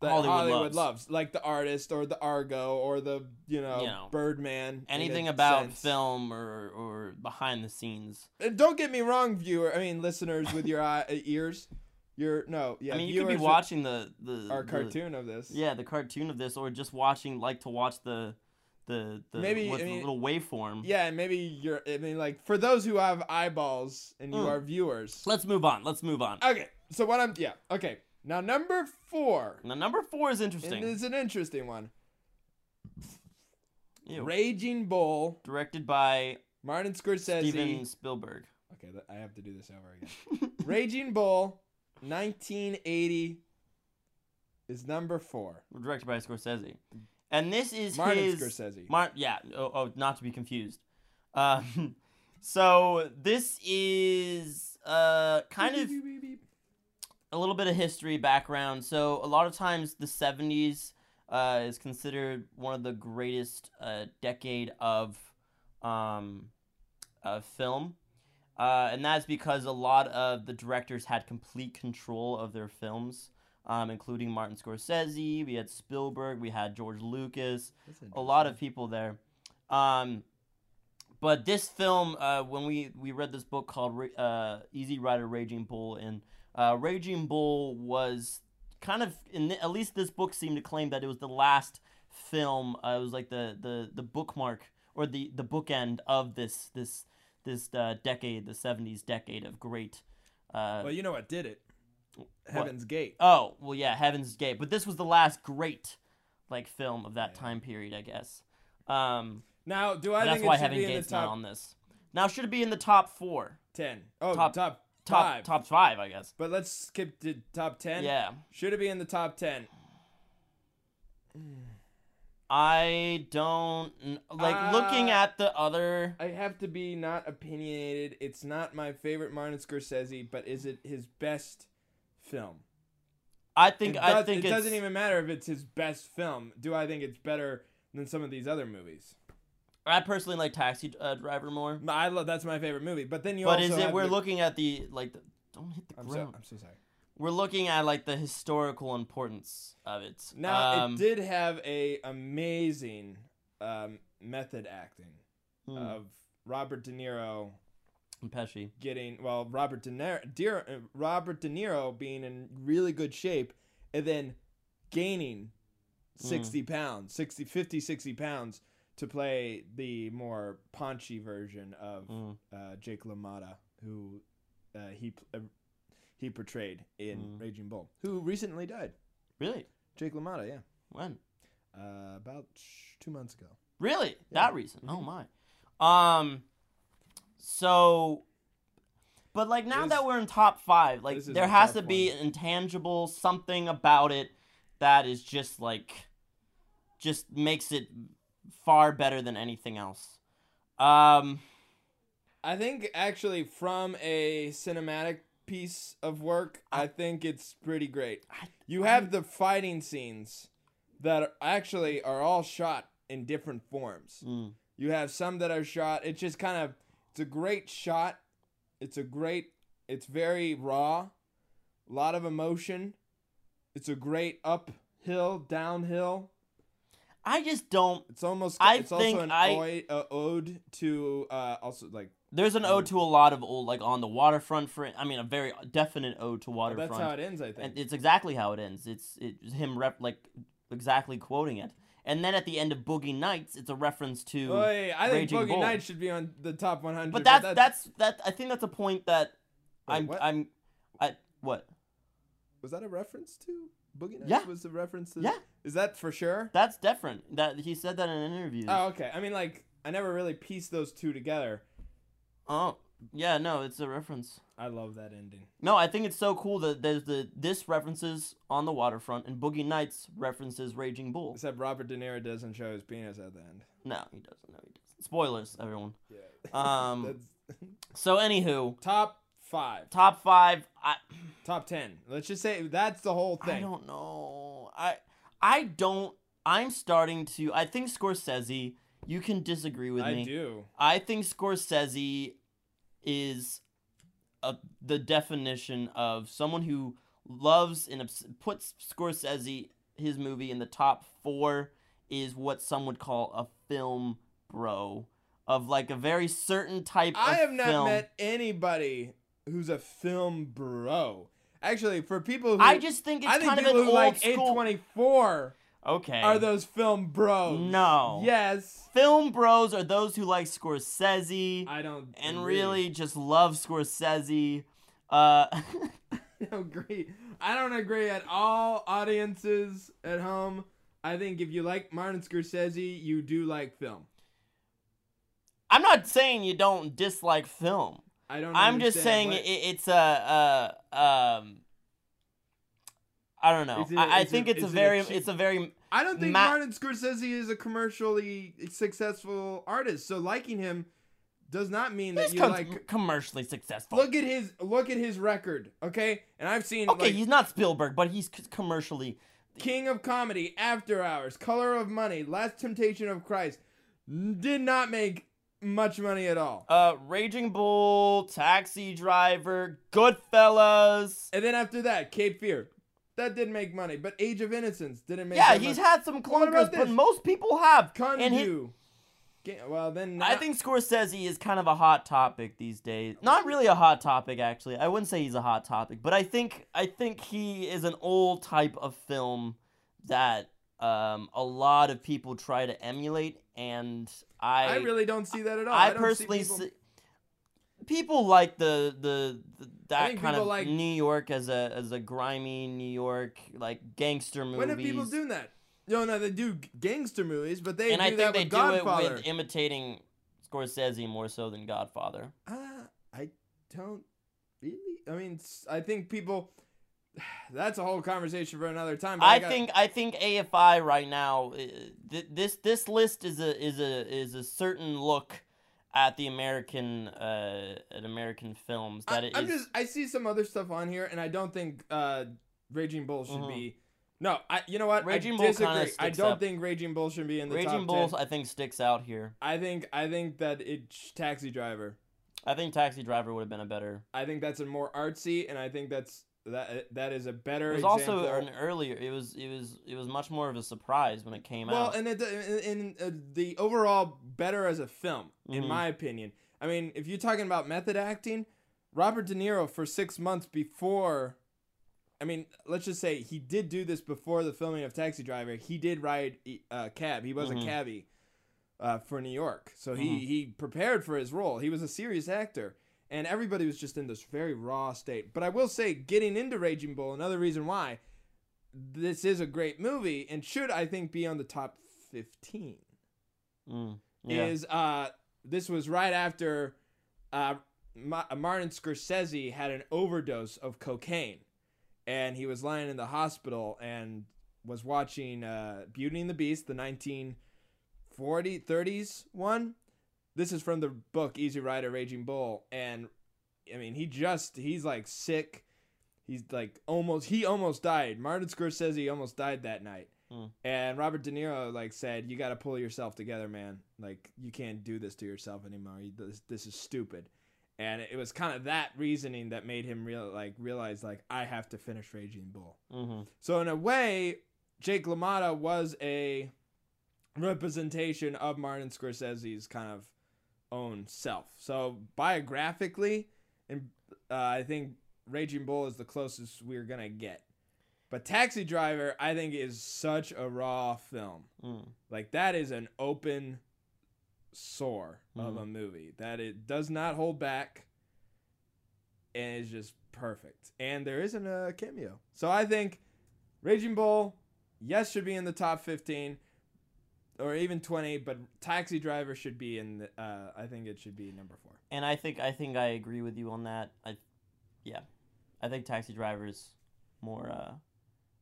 that Hollywood Hollywood, loves. loves. like the artist or the Argo or the you know, You know, Birdman. anything about sense. film or or behind the scenes. And don't get me wrong, viewer. I mean, listeners with your eye, uh, ears. Your no, yeah. I mean, you could be watching the the our the- cartoon of this. yeah, the cartoon of this, or just watching like to watch the the the Maybe, I the mean- little waveform. Yeah, and maybe you're. I mean, like for those who have eyeballs and you Mm. are viewers. Let's move on. Let's move on. Okay, so what I'm yeah okay now number four. Now number four is interesting. it's an interesting one. Ew. Raging Bull, Directed by Martin Scorsese. Steven Spielberg. Okay, I have to do this over again. Raging Bull, 1980 is number four. Directed by Scorsese. And this is Martin his Scorsese. Mar- yeah. Oh, oh, not to be confused. Um, so this is uh kind of Beep, beep, beep, beep. A little bit of history background. So a lot of times the '70s uh, is considered one of the greatest uh, decade of um, of film, uh, and that's because a lot of the directors had complete control of their films, um, including Martin Scorsese. We had Spielberg. We had George Lucas a lot of people there. Um, but this film, uh, when we, we read this book called uh, Easy Rider Raging Bull, and uh, Raging Bull was kind of, in the, at least this book seemed to claim that it was the last film. Uh, it was like the, the, the bookmark or the, the bookend of this this this uh, decade, the '70s decade of great. Uh, Well, you know what did it? Heaven's Gate. Oh, well, yeah, Heaven's Gate. But this was the last great, like, film of that time period, I guess. Um, Now, do I that's think why Heaven's be in the Gate's not top on this. Now, should it be in the top four? ten? Oh, Top- top Top five. top five, I guess. But let's skip to top ten. Yeah, Should it be in the top ten? I don't like looking Uh, at the other. I have to be not opinionated. It's not my favorite Martin Scorsese, but is it his best film? I think it, I think it doesn't even matter if it's his best film. Do I think it's better than some of these other movies? I personally like Taxi uh, Driver more. I love that's my favorite movie. But then you But is it we're the- looking at the like the, don't hit the I'm so ground. I'm so sorry. We're looking at like the historical importance of it. Now um, it did have a amazing um, method acting hmm, of Robert De Niro and Pesci. getting well Robert De Niro, De, uh, Robert De Niro being in really good shape and then gaining Mm. 60 pounds 60 50 60 pounds to play the more paunchy version of Mm. uh, Jake LaMotta who uh, he uh, he portrayed in Mm. Raging Bull who recently died Really? Jake LaMotta yeah When? uh, about two months ago Really? Yeah. That recent? Oh my. Um. So, but like now This- that we're in top five, like there has to be one. an intangible something about it that is just like, just makes it far better than anything else. Um. I think actually from a cinematic piece of work, I, think it's pretty great. I- You have the fighting scenes that are actually are all shot in different forms. mm, You have some that are shot. It's just kind of it's a great shot. It's a great. It's very raw. A lot of emotion. It's a great uphill, downhill. I just don't. It's almost. I it's think also an I- uh, ode to uh, also like There's an ode to a lot of old, like on the waterfront. For I mean, a very definite ode to waterfront. that's how it ends. I think. and it's exactly how it ends. It's it's him rep like exactly quoting it. And then at the end of Boogie Nights, it's a reference to. Oy, I think Raging Boogie Bull. Nights should be on the top 100. but that's, that's that. I think that's a point that Wait, I'm what? I'm, I what was that a reference to Boogie Nights? Yeah. Was the reference to? Yeah. Is that for sure? that's different. That he said that in an interview. Oh, okay. I mean, like, I never really pieced those two together. oh yeah, no, it's a reference. I love that ending. No, I think it's so cool that there's the this references on the waterfront and Boogie Nights references Raging Bull. Except Robert De Niro doesn't show his penis at the end. No, he doesn't. No, he doesn't. Spoilers, everyone. Yeah. Um, So anywho, top five, top five. I top ten. Let's just say that's the whole thing. I don't know. I I don't. I'm starting to. I think Scorsese. You can disagree with I me. I do. I think Scorsese is a, the definition of someone who loves and obs- puts Scorsese his movie in the top four is what some would call a film bro of like a very certain type I have not film. met anybody who's a film bro. Actually, for people who I just think it's I think kind of an who old like school. 824 Okay. are those film bros. No. Yes. film bros are those who like Scorsese I don't and agree. really just love Scorsese. Uh, I don't agree. I don't agree at all. Audiences at home, I think if you like Martin Scorsese, you do like film. I'm not saying you don't dislike film. I don't. I'm just saying what- it, it's a, a um. I don't know. It- I, I think it- it's a is it a very, it's a very. I don't think Ma- Martin Scorsese is a commercially successful artist. So liking him does not mean that you com- like. commercially successful. Look at his look at his record, okay? And I've seen okay, like, he's not Spielberg, but he's commercially. King of Comedy, After Hours, Color of Money, Last Temptation of Christ, did not make much money at all. Uh, Raging Bull, Taxi Driver, Goodfellas. And then after that, Cape Fear, that didn't make money. But Age of Innocence didn't make. Yeah, he's much. had some clunkers, but most people have. And he- well, then I not- think Scorsese is kind of a hot topic these days. Not really a hot topic, actually. I wouldn't say he's a hot topic, but I think I think he is an old type of film that um, a lot of people try to emulate, and I I really don't see that at all. I, see personally people- see, people like the the, the that kind of like- New York as a as a grimy New York like gangster movies. When have people doing that? No, no, they do gangster movies, but they and do I think that they with do Godfather. it with imitating Scorsese more so than Godfather. Uh, I don't really. I mean, I think people. That's a whole conversation for another time. but I got- think I think AFI right now uh, th- this this list is a is a is a certain look at the American uh at American films that I, it I'm is- just. I see some other stuff on here, and I don't think uh, Raging Bull should Mhm. be. No, I. You know what? Raging I Bull disagree. I don't up. think Raging Bull should be in the Raging top Bulls, 10. I think, sticks out here. I think I think that it's Taxi Driver. I think Taxi Driver would have been a better. I think that's a more artsy, and I think that's that that is a better. It was example. also an earlier. It was it was it was much more of a surprise when it came well, out. Well, and it in, in uh, the overall better as a film, in Mhm. my opinion. I mean, if you're talking about method acting, Robert De Niro for six months before. I mean, let's just say he did do this before the filming of Taxi Driver. He did ride a cab. He was Mhm. a cabbie uh, for New York, so Mhm. he he prepared for his role. He was a serious actor, and everybody was just in this very raw state. But I will say, getting into Raging Bull, another reason why this is a great movie and should I think be on the top fifteen Mm, yeah. is uh this was right after uh Ma- Martin Scorsese had an overdose of cocaine and he was lying in the hospital and was watching uh Beauty and the Beast the 1940 30s one this is from the book Easy Rider Raging Bull and I mean he just he's like sick he's like almost he almost died Martin Scorsese almost died that night Hmm. and Robert De Niro like said, "You got to pull yourself together, man. Like you can't do this to yourself anymore. You, this, this is stupid." And it was kind of that reasoning that made him real like realize like I have to finish Raging Bull. hmm So in a way, Jake LaMotta was a representation of Martin Scorsese's kind of own self. So biographically, and uh, I think Raging Bull is the closest we're gonna get. But Taxi Driver, I think, is such a raw film. Mm. Like that is an open sore of Mhm. a movie that it does not hold back, and is just perfect. And there isn't a cameo, so I think Raging Bull, yes, should be in the top fifteen, or even twenty. But Taxi Driver should be in. The, uh, I think it should be number four. And I think I think I agree with you on that. I, yeah, I think Taxi Driver is more. Uh,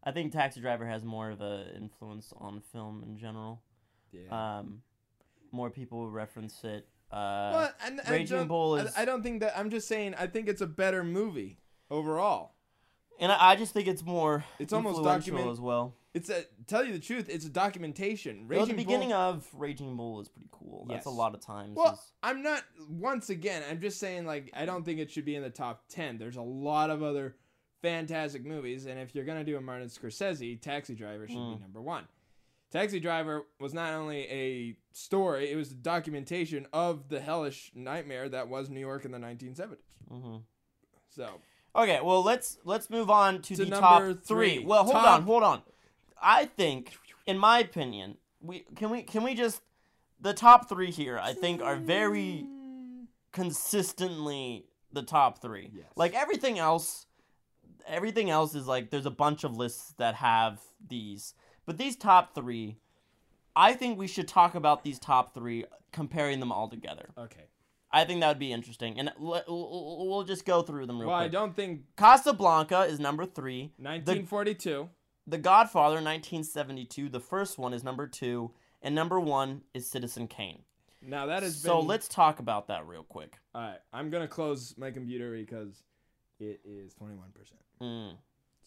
I think Taxi Driver has more of a influence on film in general. Yeah. Um, more people reference it. Uh, well, and, I Raging Bull I- is- I, don't think that. I'm just saying. I think it's a better movie overall. and I, I just think it's more. It's almost influential as well. It's a tell you the truth. It's a documentation. Well, the beginning Bull, of Raging Bull is pretty cool. That's a lot of times. Well, is- I'm not. Once again, I'm just saying. Like, I don't think it should be in the top ten. There's a lot of other fantastic movies, and if you're gonna do a Martin Scorsese, Taxi Driver should Mm. be number one. Taxi Driver was not only a story; it was a documentation of the hellish nightmare that was New York in the 1970s. mhm. So, Okay, well let's let's move on to, To the top three. three. Well, hold Top- on, hold on. I think, in my opinion, we can we can we just the top three here. I think are very consistently the top three. Yes. Like everything else, everything else is like there's a bunch of lists that have these, but these top three, I think we should talk about these top three, comparing them all together. okay. I think that would be interesting, and l- l- we'll just go through them real Well, I don't think Casablanca is number three. 1942. The Godfather, 1972. The first one is number two, and number one is Citizen Kane. now that has So been. let's talk about that real quick. All right, I'm gonna close my computer because it is 21 percent. Mm,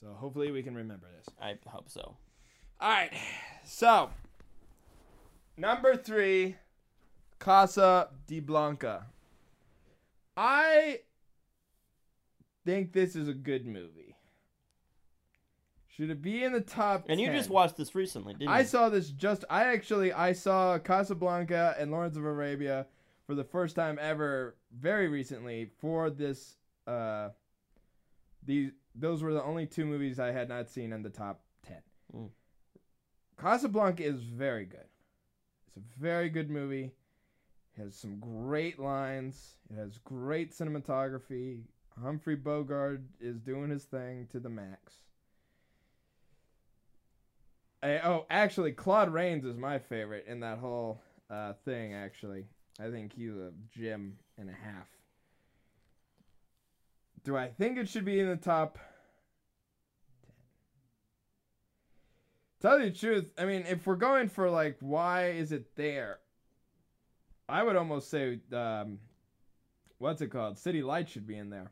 So hopefully we can remember this. I hope so. All right, so number three, Casa de Blanca. I think this is a good movie. Should it be in the top? And you just watched this recently, didn't I you? I saw this just. I actually I saw Casablanca and Lawrence of Arabia for the first time ever, very recently. For this, uh, these those were the only two movies I had not seen in the top ten. Mm. Casablanca is very good. It's a very good movie. It has some great lines. It has great cinematography. Humphrey Bogart is doing his thing to the max. Eh, oh, actually, Claude Rains is my favorite in that whole uh, thing. Actually, I think he's a gem and a half. Do I think it should be in the top? Tell you the truth, I mean, if we're going for like, why is it there? I would almost say, um, what's it called? City Lights should be in there.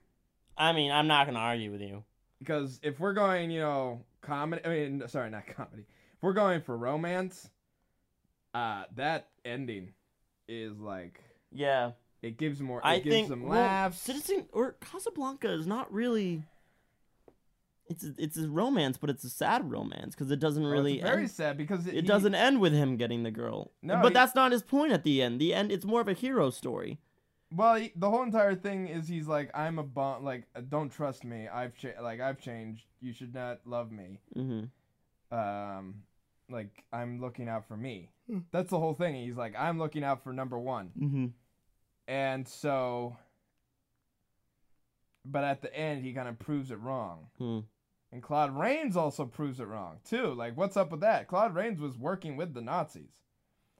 I mean, I'm not gonna argue with you. because if we're going, you know, comedy. I mean, sorry, not comedy. We're going for romance, uh, that ending is like Yeah. it gives more. It I gives think them well, laughs. Citizen or Casablanca is not really. It's a, it's a romance, but it's a sad romance because it doesn't Well, really it's very end, sad because it he- doesn't end with him getting the girl. No, but he- that's not his point at the end. The end it's more of a hero story. Well, he, the whole entire thing is he's like, I'm a bum. Like, uh, don't trust me. I've cha- like I've changed. You should not love me. Mm-hmm. Um, like I'm looking out for me. That's the whole thing. He's like, I'm looking out for number one. Mm-hmm. And so, but at the end, he kind of proves it wrong. Hmm. And Claude Rains also proves it wrong too. Like, what's up with that? Claude Rains was working with the Nazis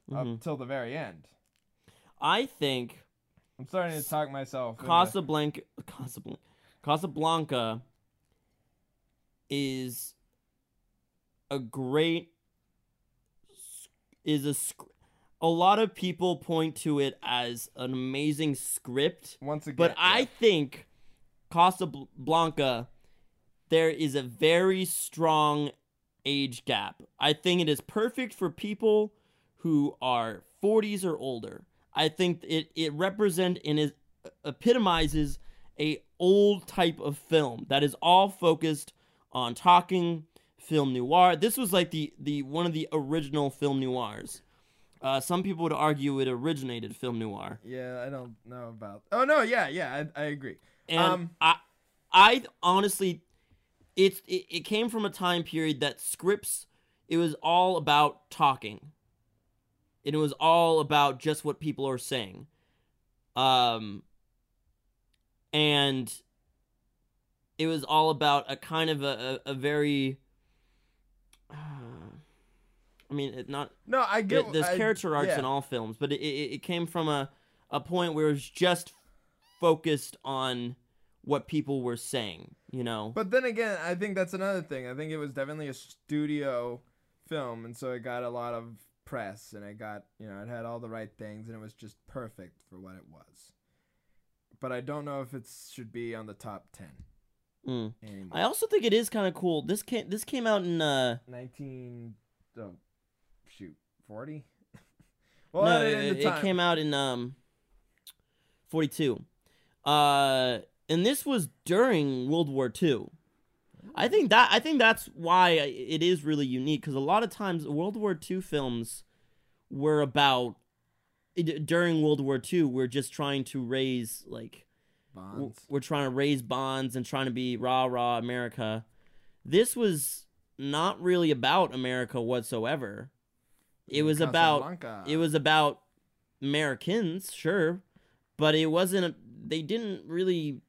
Mhm. up till the very end. I think I'm starting to talk myself. Casablanca, Casablanca, Casablanca is a great is a sc- a lot of people point to it as an amazing script, once again. but I yeah. think Casablanca there is a very strong age gap. I think it is perfect for people who are 40s or older. I think it it represent and is uh, epitomizes a old type of film that is all focused on talking film noir. This was like the the one of the original film noirs. Uh, some people would argue it originated film noir, Yeah, I don't know about. Oh no, yeah, yeah, I, I agree. and Um, I I honestly, it's it, it came from a time period that scripts it was all about talking. And it was all about just what people are saying. Um and it was all about a kind of a, a, a very I mean, it not No, I get. there's I- character arcs yeah. in all films, but it, it, it came from a, a point where it was just focused on what people were saying, you know? But then again, I think that's another thing. I think it was definitely a studio film, and so it got a lot of press, and it got you know it had all the right things, and it was just perfect for what it was. But I don't know if it should be on the top ten Mm. I also think it is kind of cool. This came this came out in uh Nineteen, oh, shoot, forty. well, no, it, it came out in um 42. Uh and this was during World War II. I think that I think that's why it is really unique cuz a lot of times World War II films were about during World War II we're just trying to raise like bonds. we're trying to raise bonds and trying to be rah rah America. This was not really about America whatsoever. It was about it was about Americans, sure, but it wasn't. A, they didn't really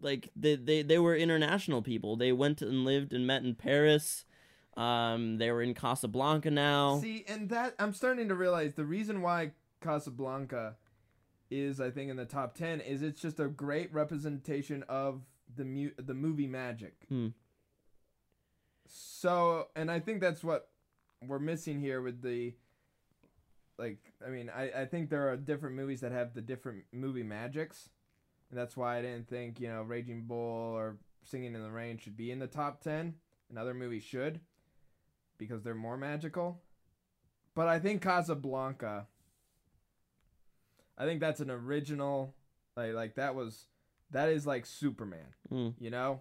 like they, they they were international people. They went and lived and met in Paris. Um, they were in Casablanca now. See, and that I'm starting to realize the reason why Casablanca is, I think, in the top ten is it's just a great representation of the mu- the movie magic. Hmm. So, and I think that's what we're missing here with the. Like, I mean, I, I think there are different movies that have the different movie magics. And that's why I didn't think, you know, Raging Bull or Singing in the Rain should be in the top 10. Another movie should. Because they're more magical. But I think Casablanca. I think that's an original. Like, like that was. That is like Superman. Mm. You know?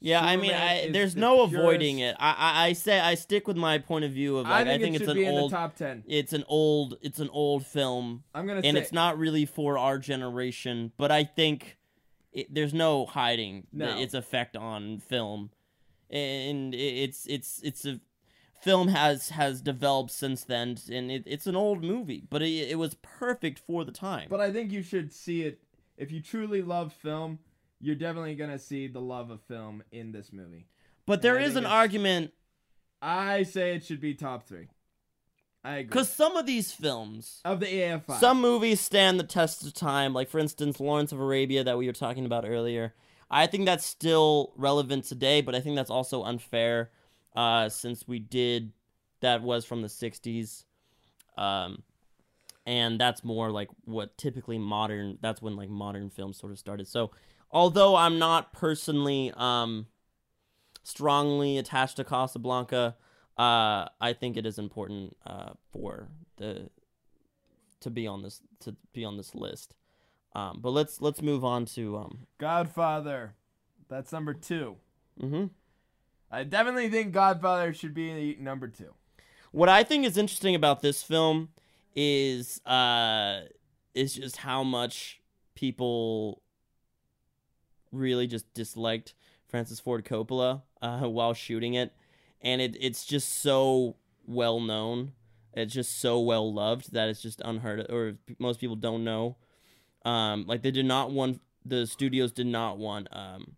Yeah, I mean, I, there's the no avoiding it. I, I I say I stick with my point of view of I like think, I think it it's an be in old the top 10. it's an old it's an old film I'm to and say. it's not really for our generation, but I think it, there's no hiding No. its effect on film, and it's it's it's a film has has developed since then, and it, it's an old movie, but it, it was perfect for the time. But I think you should see it. If you truly love film, you're definitely going to see the love of film in this movie. But there is an argument I say it should be top three. I agree. because some of these films. of the AFI. Some movies stand the test of time, like for instance, Lawrence of Arabia that we were talking about earlier. I think that's still relevant today, but I think that's also unfair, uh, since we did that was from the '60s, um, and that's more like what typically modern. That's when like modern films sort of started. So although I'm not personally um strongly attached to Casablanca, uh, I think it is important uh, for the to be on this to be on this list. Um, but let's let's move on to um. Godfather. That's number two. mm-hmm. I definitely think Godfather should be number two. What I think is interesting about this film is uh is just how much people really just disliked Francis Ford Coppola uh, while shooting it, and it it's just so well known. It's just so well loved that it's just unheard of, or most people don't know. Um, like they did not want the studios did not want um,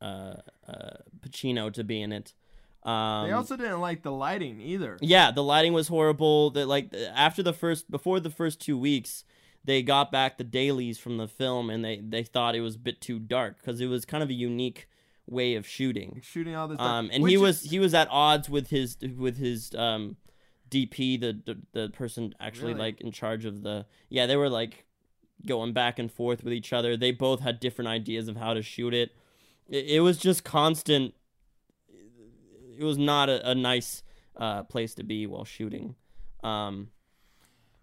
uh, uh, Pacino to be in it. Um, They also didn't like the lighting either. yeah, the lighting was horrible. That like after the first before the first two weeks, they got back the dailies from the film and they they thought it was a bit too dark because it was kind of a unique way of shooting. Shooting all this. Um, and Which he was he was at odds with his with his um DP, the the, the person actually Really? like in charge of the yeah they were like going back and forth with each other. They both had different ideas of how to shoot it. It, it was just constant. It was not a, a nice uh, place to be while shooting. Um,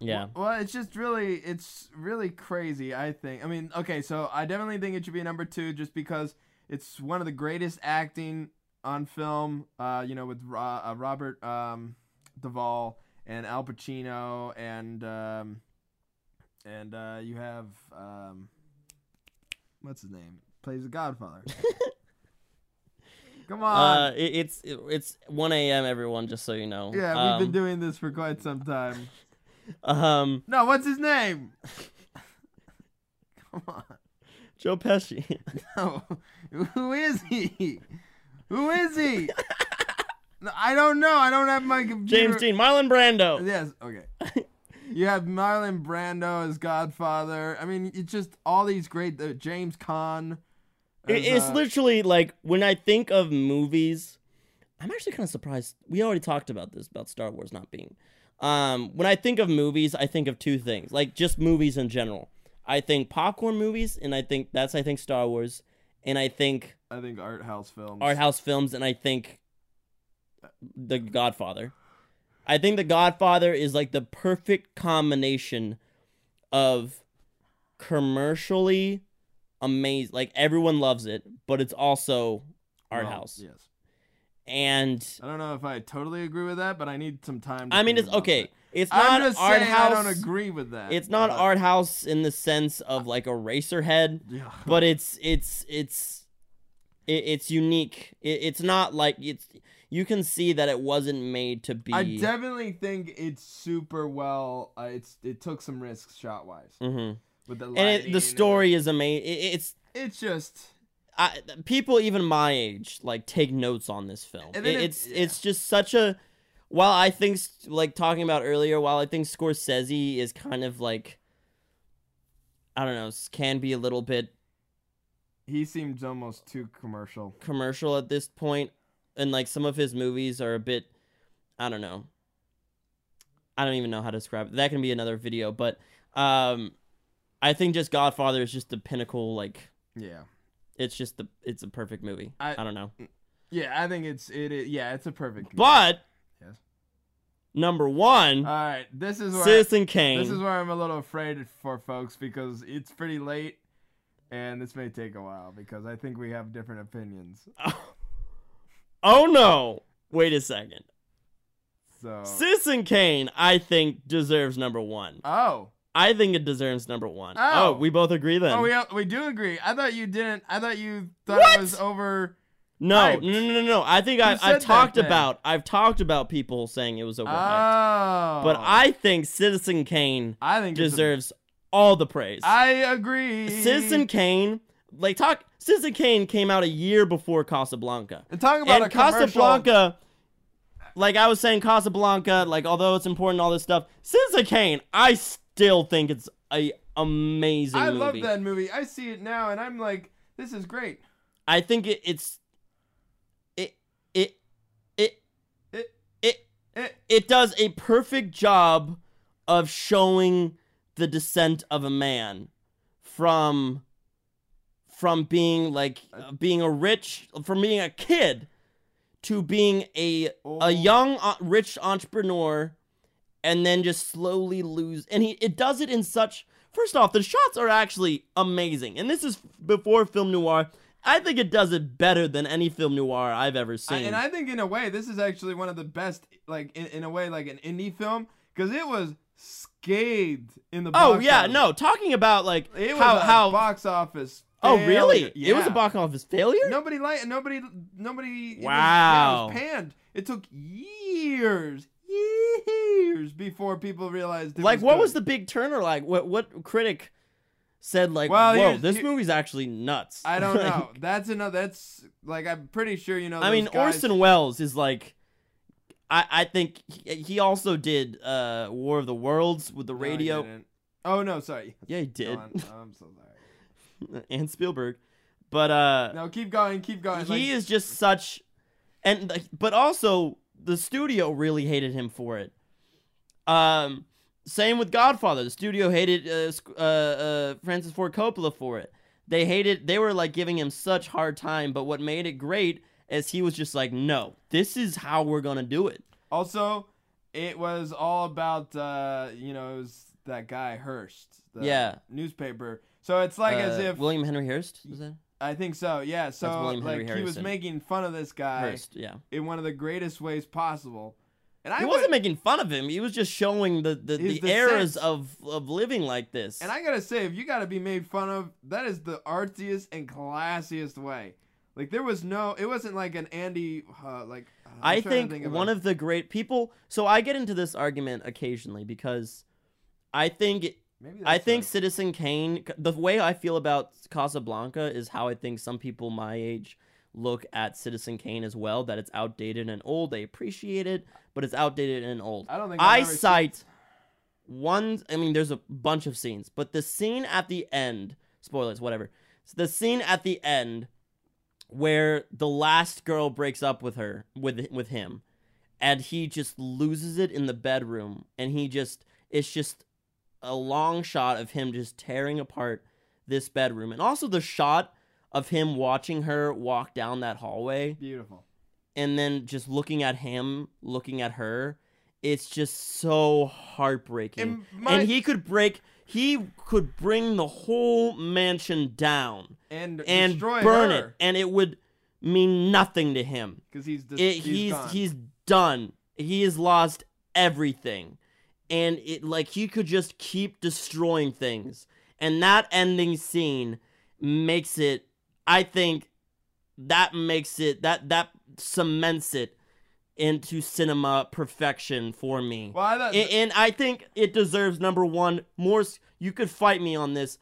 yeah. Well, it's just really, it's really crazy. I think. I mean, okay, so I definitely think it should be number two, just because it's one of the greatest acting on film. Uh, you know, with Ro- uh, Robert um, Duvall and Al Pacino, and um, and uh, you have um, what's his name? Plays the Godfather. Come on. Uh, it, it's it, it's one a.m. Everyone, just so you know. yeah, we've Um, been doing this for quite some time. Um, No, what's his name? Come on. Joe Pesci. No. Who is he? Who is he? No, I don't know. I don't have my computer. James Dean, Marlon Brando. Yes. Okay. You have Marlon Brando as Godfather. I mean, it's just all these great. Uh, James Caan. As, it's uh, literally like when I think of movies, I'm actually kind of surprised. We already talked about this about Star Wars not being. Um, when I think of movies, I think of two things, like just movies in general. I think popcorn movies, and I think that's I think Star Wars, and I think I think art house films. art house films, and I think The Godfather. I think The Godfather is like the perfect combination of commercially amazing, like everyone loves it, but it's also art Well, house. Yes. And I don't know if I totally agree with that, but I need some time. To I mean, it's okay. that. It's not art house. I don't agree with that. It's not but- art house in the sense of like Eraserhead, Yeah. but it's it's it's it, it's unique. It, it's not like it's you can see that it wasn't made to be. I definitely think it's super well. Uh, it's it took some risks shot wise Mm-hmm. with the And it, the story is amazing. It, it's It's just I, people even my age like take notes on this film. It- it- it's yeah. it's just such a. While I think like talking about earlier, while I think Scorsese is kind of like. I don't know, can be a little bit he seems almost too commercial. commercial at this point, and like some of his movies are a bit. I don't know. I don't even know how to describe it. That can be another video, but um, I think just Godfather is just the pinnacle. Like Yeah. It's just the it's a perfect movie. I- I don't know. Yeah, I think it's it. Is, yeah, it's a perfect. But Yes. number one, all right, this is where Citizen Kane. this is where I'm a little afraid for folks because it's pretty late, and this may take a while because I think we have different opinions. oh no! Wait a second. So. Citizen Kane, I think deserves number one. oh. I think it deserves number one. Oh, oh. we both agree then. Oh, we we do agree. I thought you didn't. I thought you thought What? it was over. no, hyped. no, no, no, no. I think I, I've talked about I've talked about people saying it was overhyped, Oh. but I think Citizen Kane I think it's a- deserves all the praise. I agree. Citizen Kane, like talk. Citizen Kane came out a year before Casablanca. And talking about and Casablanca, like I was saying, Casablanca, like although it's important, all this stuff, Citizen Kane, I still think it's a amazing movie. I movie. love that movie. I see it now, and I'm like, this is great. I think it, it's it it it It it it it does a perfect job of showing the descent of a man from from being like uh, being a rich from being a kid to being a Oh. a young uh, rich entrepreneur and then just slowly lose and he it does it in such first off the shots are actually amazing and this is before film noir i think it does it better than any film noir i've ever I, seen and I think in a way this is actually one of the best, like in, in a way, like an indie film because it was scathed in the. Oh, box. Oh yeah office. no talking about like It was how a how box office. oh really failure. it was a box office failure Nobody like nobody nobody. it was- Wow. yeah, it was panned. It took years, years before people realized. Like what good. was the big turner like what what critic said like Well, whoa this movie's actually nuts I don't Like, know. That's another. That's like I'm pretty sure you know. i mean guys- orson welles is like i i think he, he also did uh war of the worlds with the radio didn't. Oh no, sorry. yeah he did on. I'm so sorry. and spielberg but uh No, keep going, keep going. he like, is just such and but also the studio really hated him for it. Um same with godfather. The studio hated uh, uh, uh francis ford coppola for it. They hated they were like giving him such hard time but what made it great is he was just like no this is how we're gonna do it. Also, it was all about uh, you know, it was that guy Hearst, the Yeah. newspaper. So it's like as Uh, if william henry hearst was that I think so. Yeah. So William Henry like he was Harrison. making fun of this guy hearst yeah in one of the greatest ways possible. And I he would- wasn't making fun of him he was just showing the the, His the eras dissent. of of living like this And I gotta say, if you gotta be made fun of, that is the artsiest and classiest way. Like there was no, it wasn't like an Andy, uh, like I'm I trying to think, think one a- of the great people. So I get into this argument occasionally because I think maybe I think like- Citizen Kane. The way I feel about Casablanca is how I think some people my age look at Citizen Kane as well. That it's outdated and old. They appreciate it, but it's outdated and old. I don't think I ever seen- cite one. I mean, there's a bunch of scenes, but the scene at the end. Spoilers, whatever. So The scene at the end where the last girl breaks up with her with with him and he just loses it in the bedroom and he just it's just a long shot of him just tearing apart this bedroom. And also the shot of him watching her walk down that hallway beautiful. and then just looking at him looking at her it's just so heartbreaking. And my- and he could break he could bring the whole mansion down And, and destroy burn her, it. And it would mean nothing to him. Because he's dis- it, he's he's he's done. He has lost everything, and it like he could just keep destroying things. And that ending scene makes it. I think that makes it that that cements it into cinema perfection for me. well, I thought, A- and I think it deserves number one. More, you could fight me on this.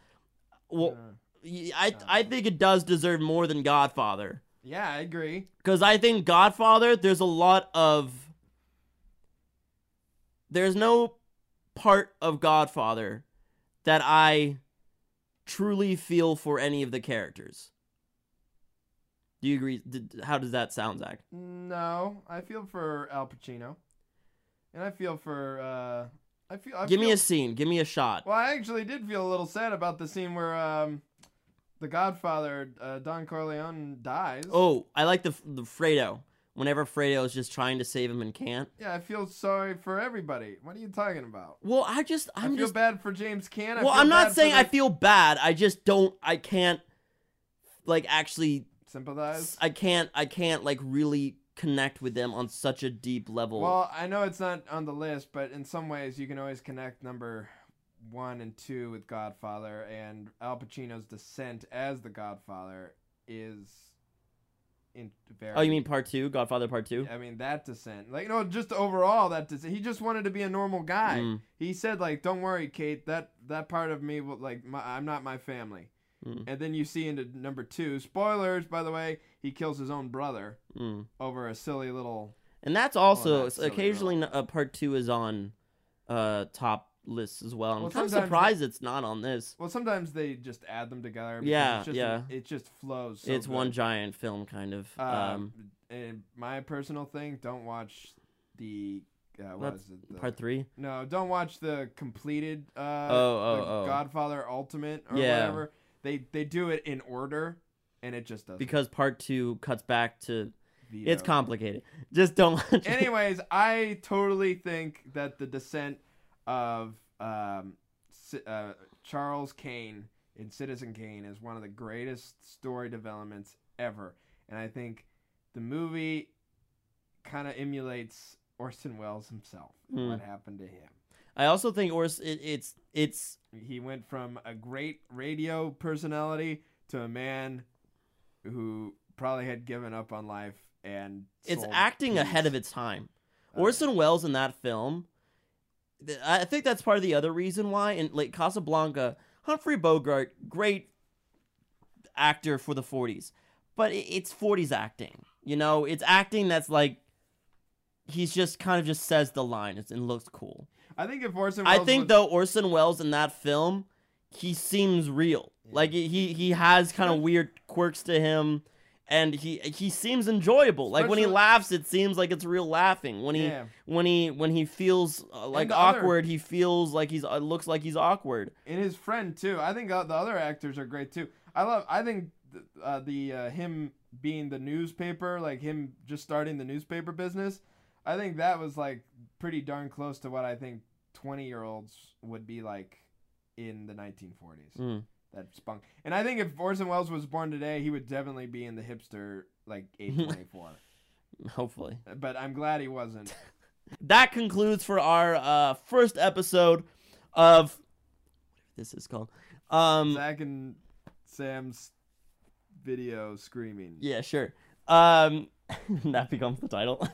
Well, Uh, y- I I think it does deserve more than Godfather. yeah, I agree. Because I think Godfather, there's a lot of. There's no part of Godfather that I truly feel for any of the characters. Do you agree? How does that sound, Zach? No, I feel for Al Pacino, and I feel for. uh I feel. I Give me a scene. Give me a shot. Well, I actually did feel a little sad about the scene where um, the Godfather uh, Don Corleone dies. Oh, I like the the Fredo. Whenever Fredo is just trying to save him and can't. Yeah, I feel sorry for everybody. What are you talking about? Well, I just i I'm feel just bad for James Caan. I well. I'm not saying I feel bad. I just don't. I can't like actually sympathize. I can't I can't like really connect with them on such a deep level. Well, I know it's not on the list, but in some ways you can always connect number one and two with Godfather, and Al Pacino's descent as the Godfather is in very. oh, you mean part two, Godfather Part Two? I mean that descent, like no, just overall that descent. He just wanted to be a normal guy. Mm. He said like, "Don't worry, Kate. That that part of me will like, my, I'm not my family." Mm. And then you see into number two. Spoilers, by the way, he kills his own brother Mm. over a silly little. And that's also that's occasionally n- uh, Part Two is on uh top lists as well. I'm Well, kind of sometimes- surprised it's not on this. Well, sometimes they just add them together. Yeah, it's just yeah. It just flows. So it's one giant film, kind of. Um, Um, and my personal thing: don't watch the. Uh, what is it? The- part three. No, don't watch the completed. Uh, Oh, oh, oh. Godfather Ultimate or Yeah. whatever. they they do it in order, and it just doesn't. because part two cuts back to Vito. it's complicated. Just don't. watch it. Anyways, I totally think that the descent of um, uh, Charles Kane in Citizen Kane is one of the greatest story developments ever, and I think the movie kind of emulates Orson Welles himself. and Hmm. What happened to him? I also think Ors it, it's it's He went from a great radio personality to a man who probably had given up on life and it's acting ahead of its time. Uh, Orson Welles in that film, I think that's part of the other reason why. In like Casablanca, Humphrey Bogart, great actor for the 40s, but it's 40s acting. You know, it's acting that's like he's just kind of just says the line and looks cool. I think if Orson I think was- though Orson Welles in that film, he seems real. Like he he has kind of weird quirks to him, and he he seems enjoyable. Like when he laughs, it seems like it's real laughing. When he Yeah. when he when he feels uh, like the other- awkward, he feels like he's uh, looks like he's awkward. and his friend too. I think uh, the other actors are great too. I love. I think th- uh, the uh, him being the newspaper, like him just starting the newspaper business. I think that was like pretty darn close to what I think twenty year olds would be like in the 1940s. Mm. That spunk. And I think if Orson Welles was born today, he would definitely be in the hipster like A24. Hopefully, but I'm glad he wasn't. that concludes for our uh, first episode of this is called. Um, Zach and Sam's video screaming. yeah, sure. Um, that becomes the title.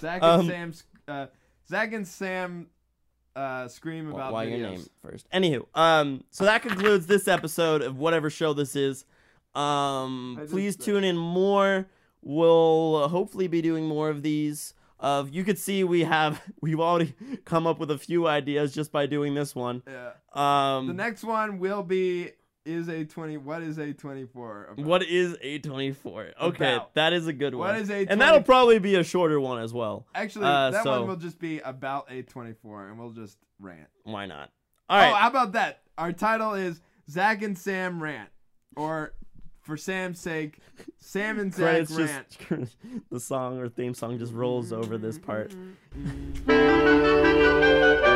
Zach and Um, Sam's uh, Zach and Sam uh, scream about why videos. your name first. Anywho, um, so that concludes this episode of whatever show this is. Um, please tune in more. We'll uh, hopefully be doing more of these. Uh, you could see we have we've already come up with a few ideas just by doing this one. Yeah. Um, The next one will be is a twenty. What is A24? what is A24? Okay, About. that is a good one. What is A24? And that'll probably be a shorter one as well. Actually, uh, that so- one will just be about A24, and we'll just rant. Why not? All Oh, how about that? Our title is Zach and Sam rant, or for Sam's sake, Sam and Zach Credits rant. just the song or theme song just rolls over this part.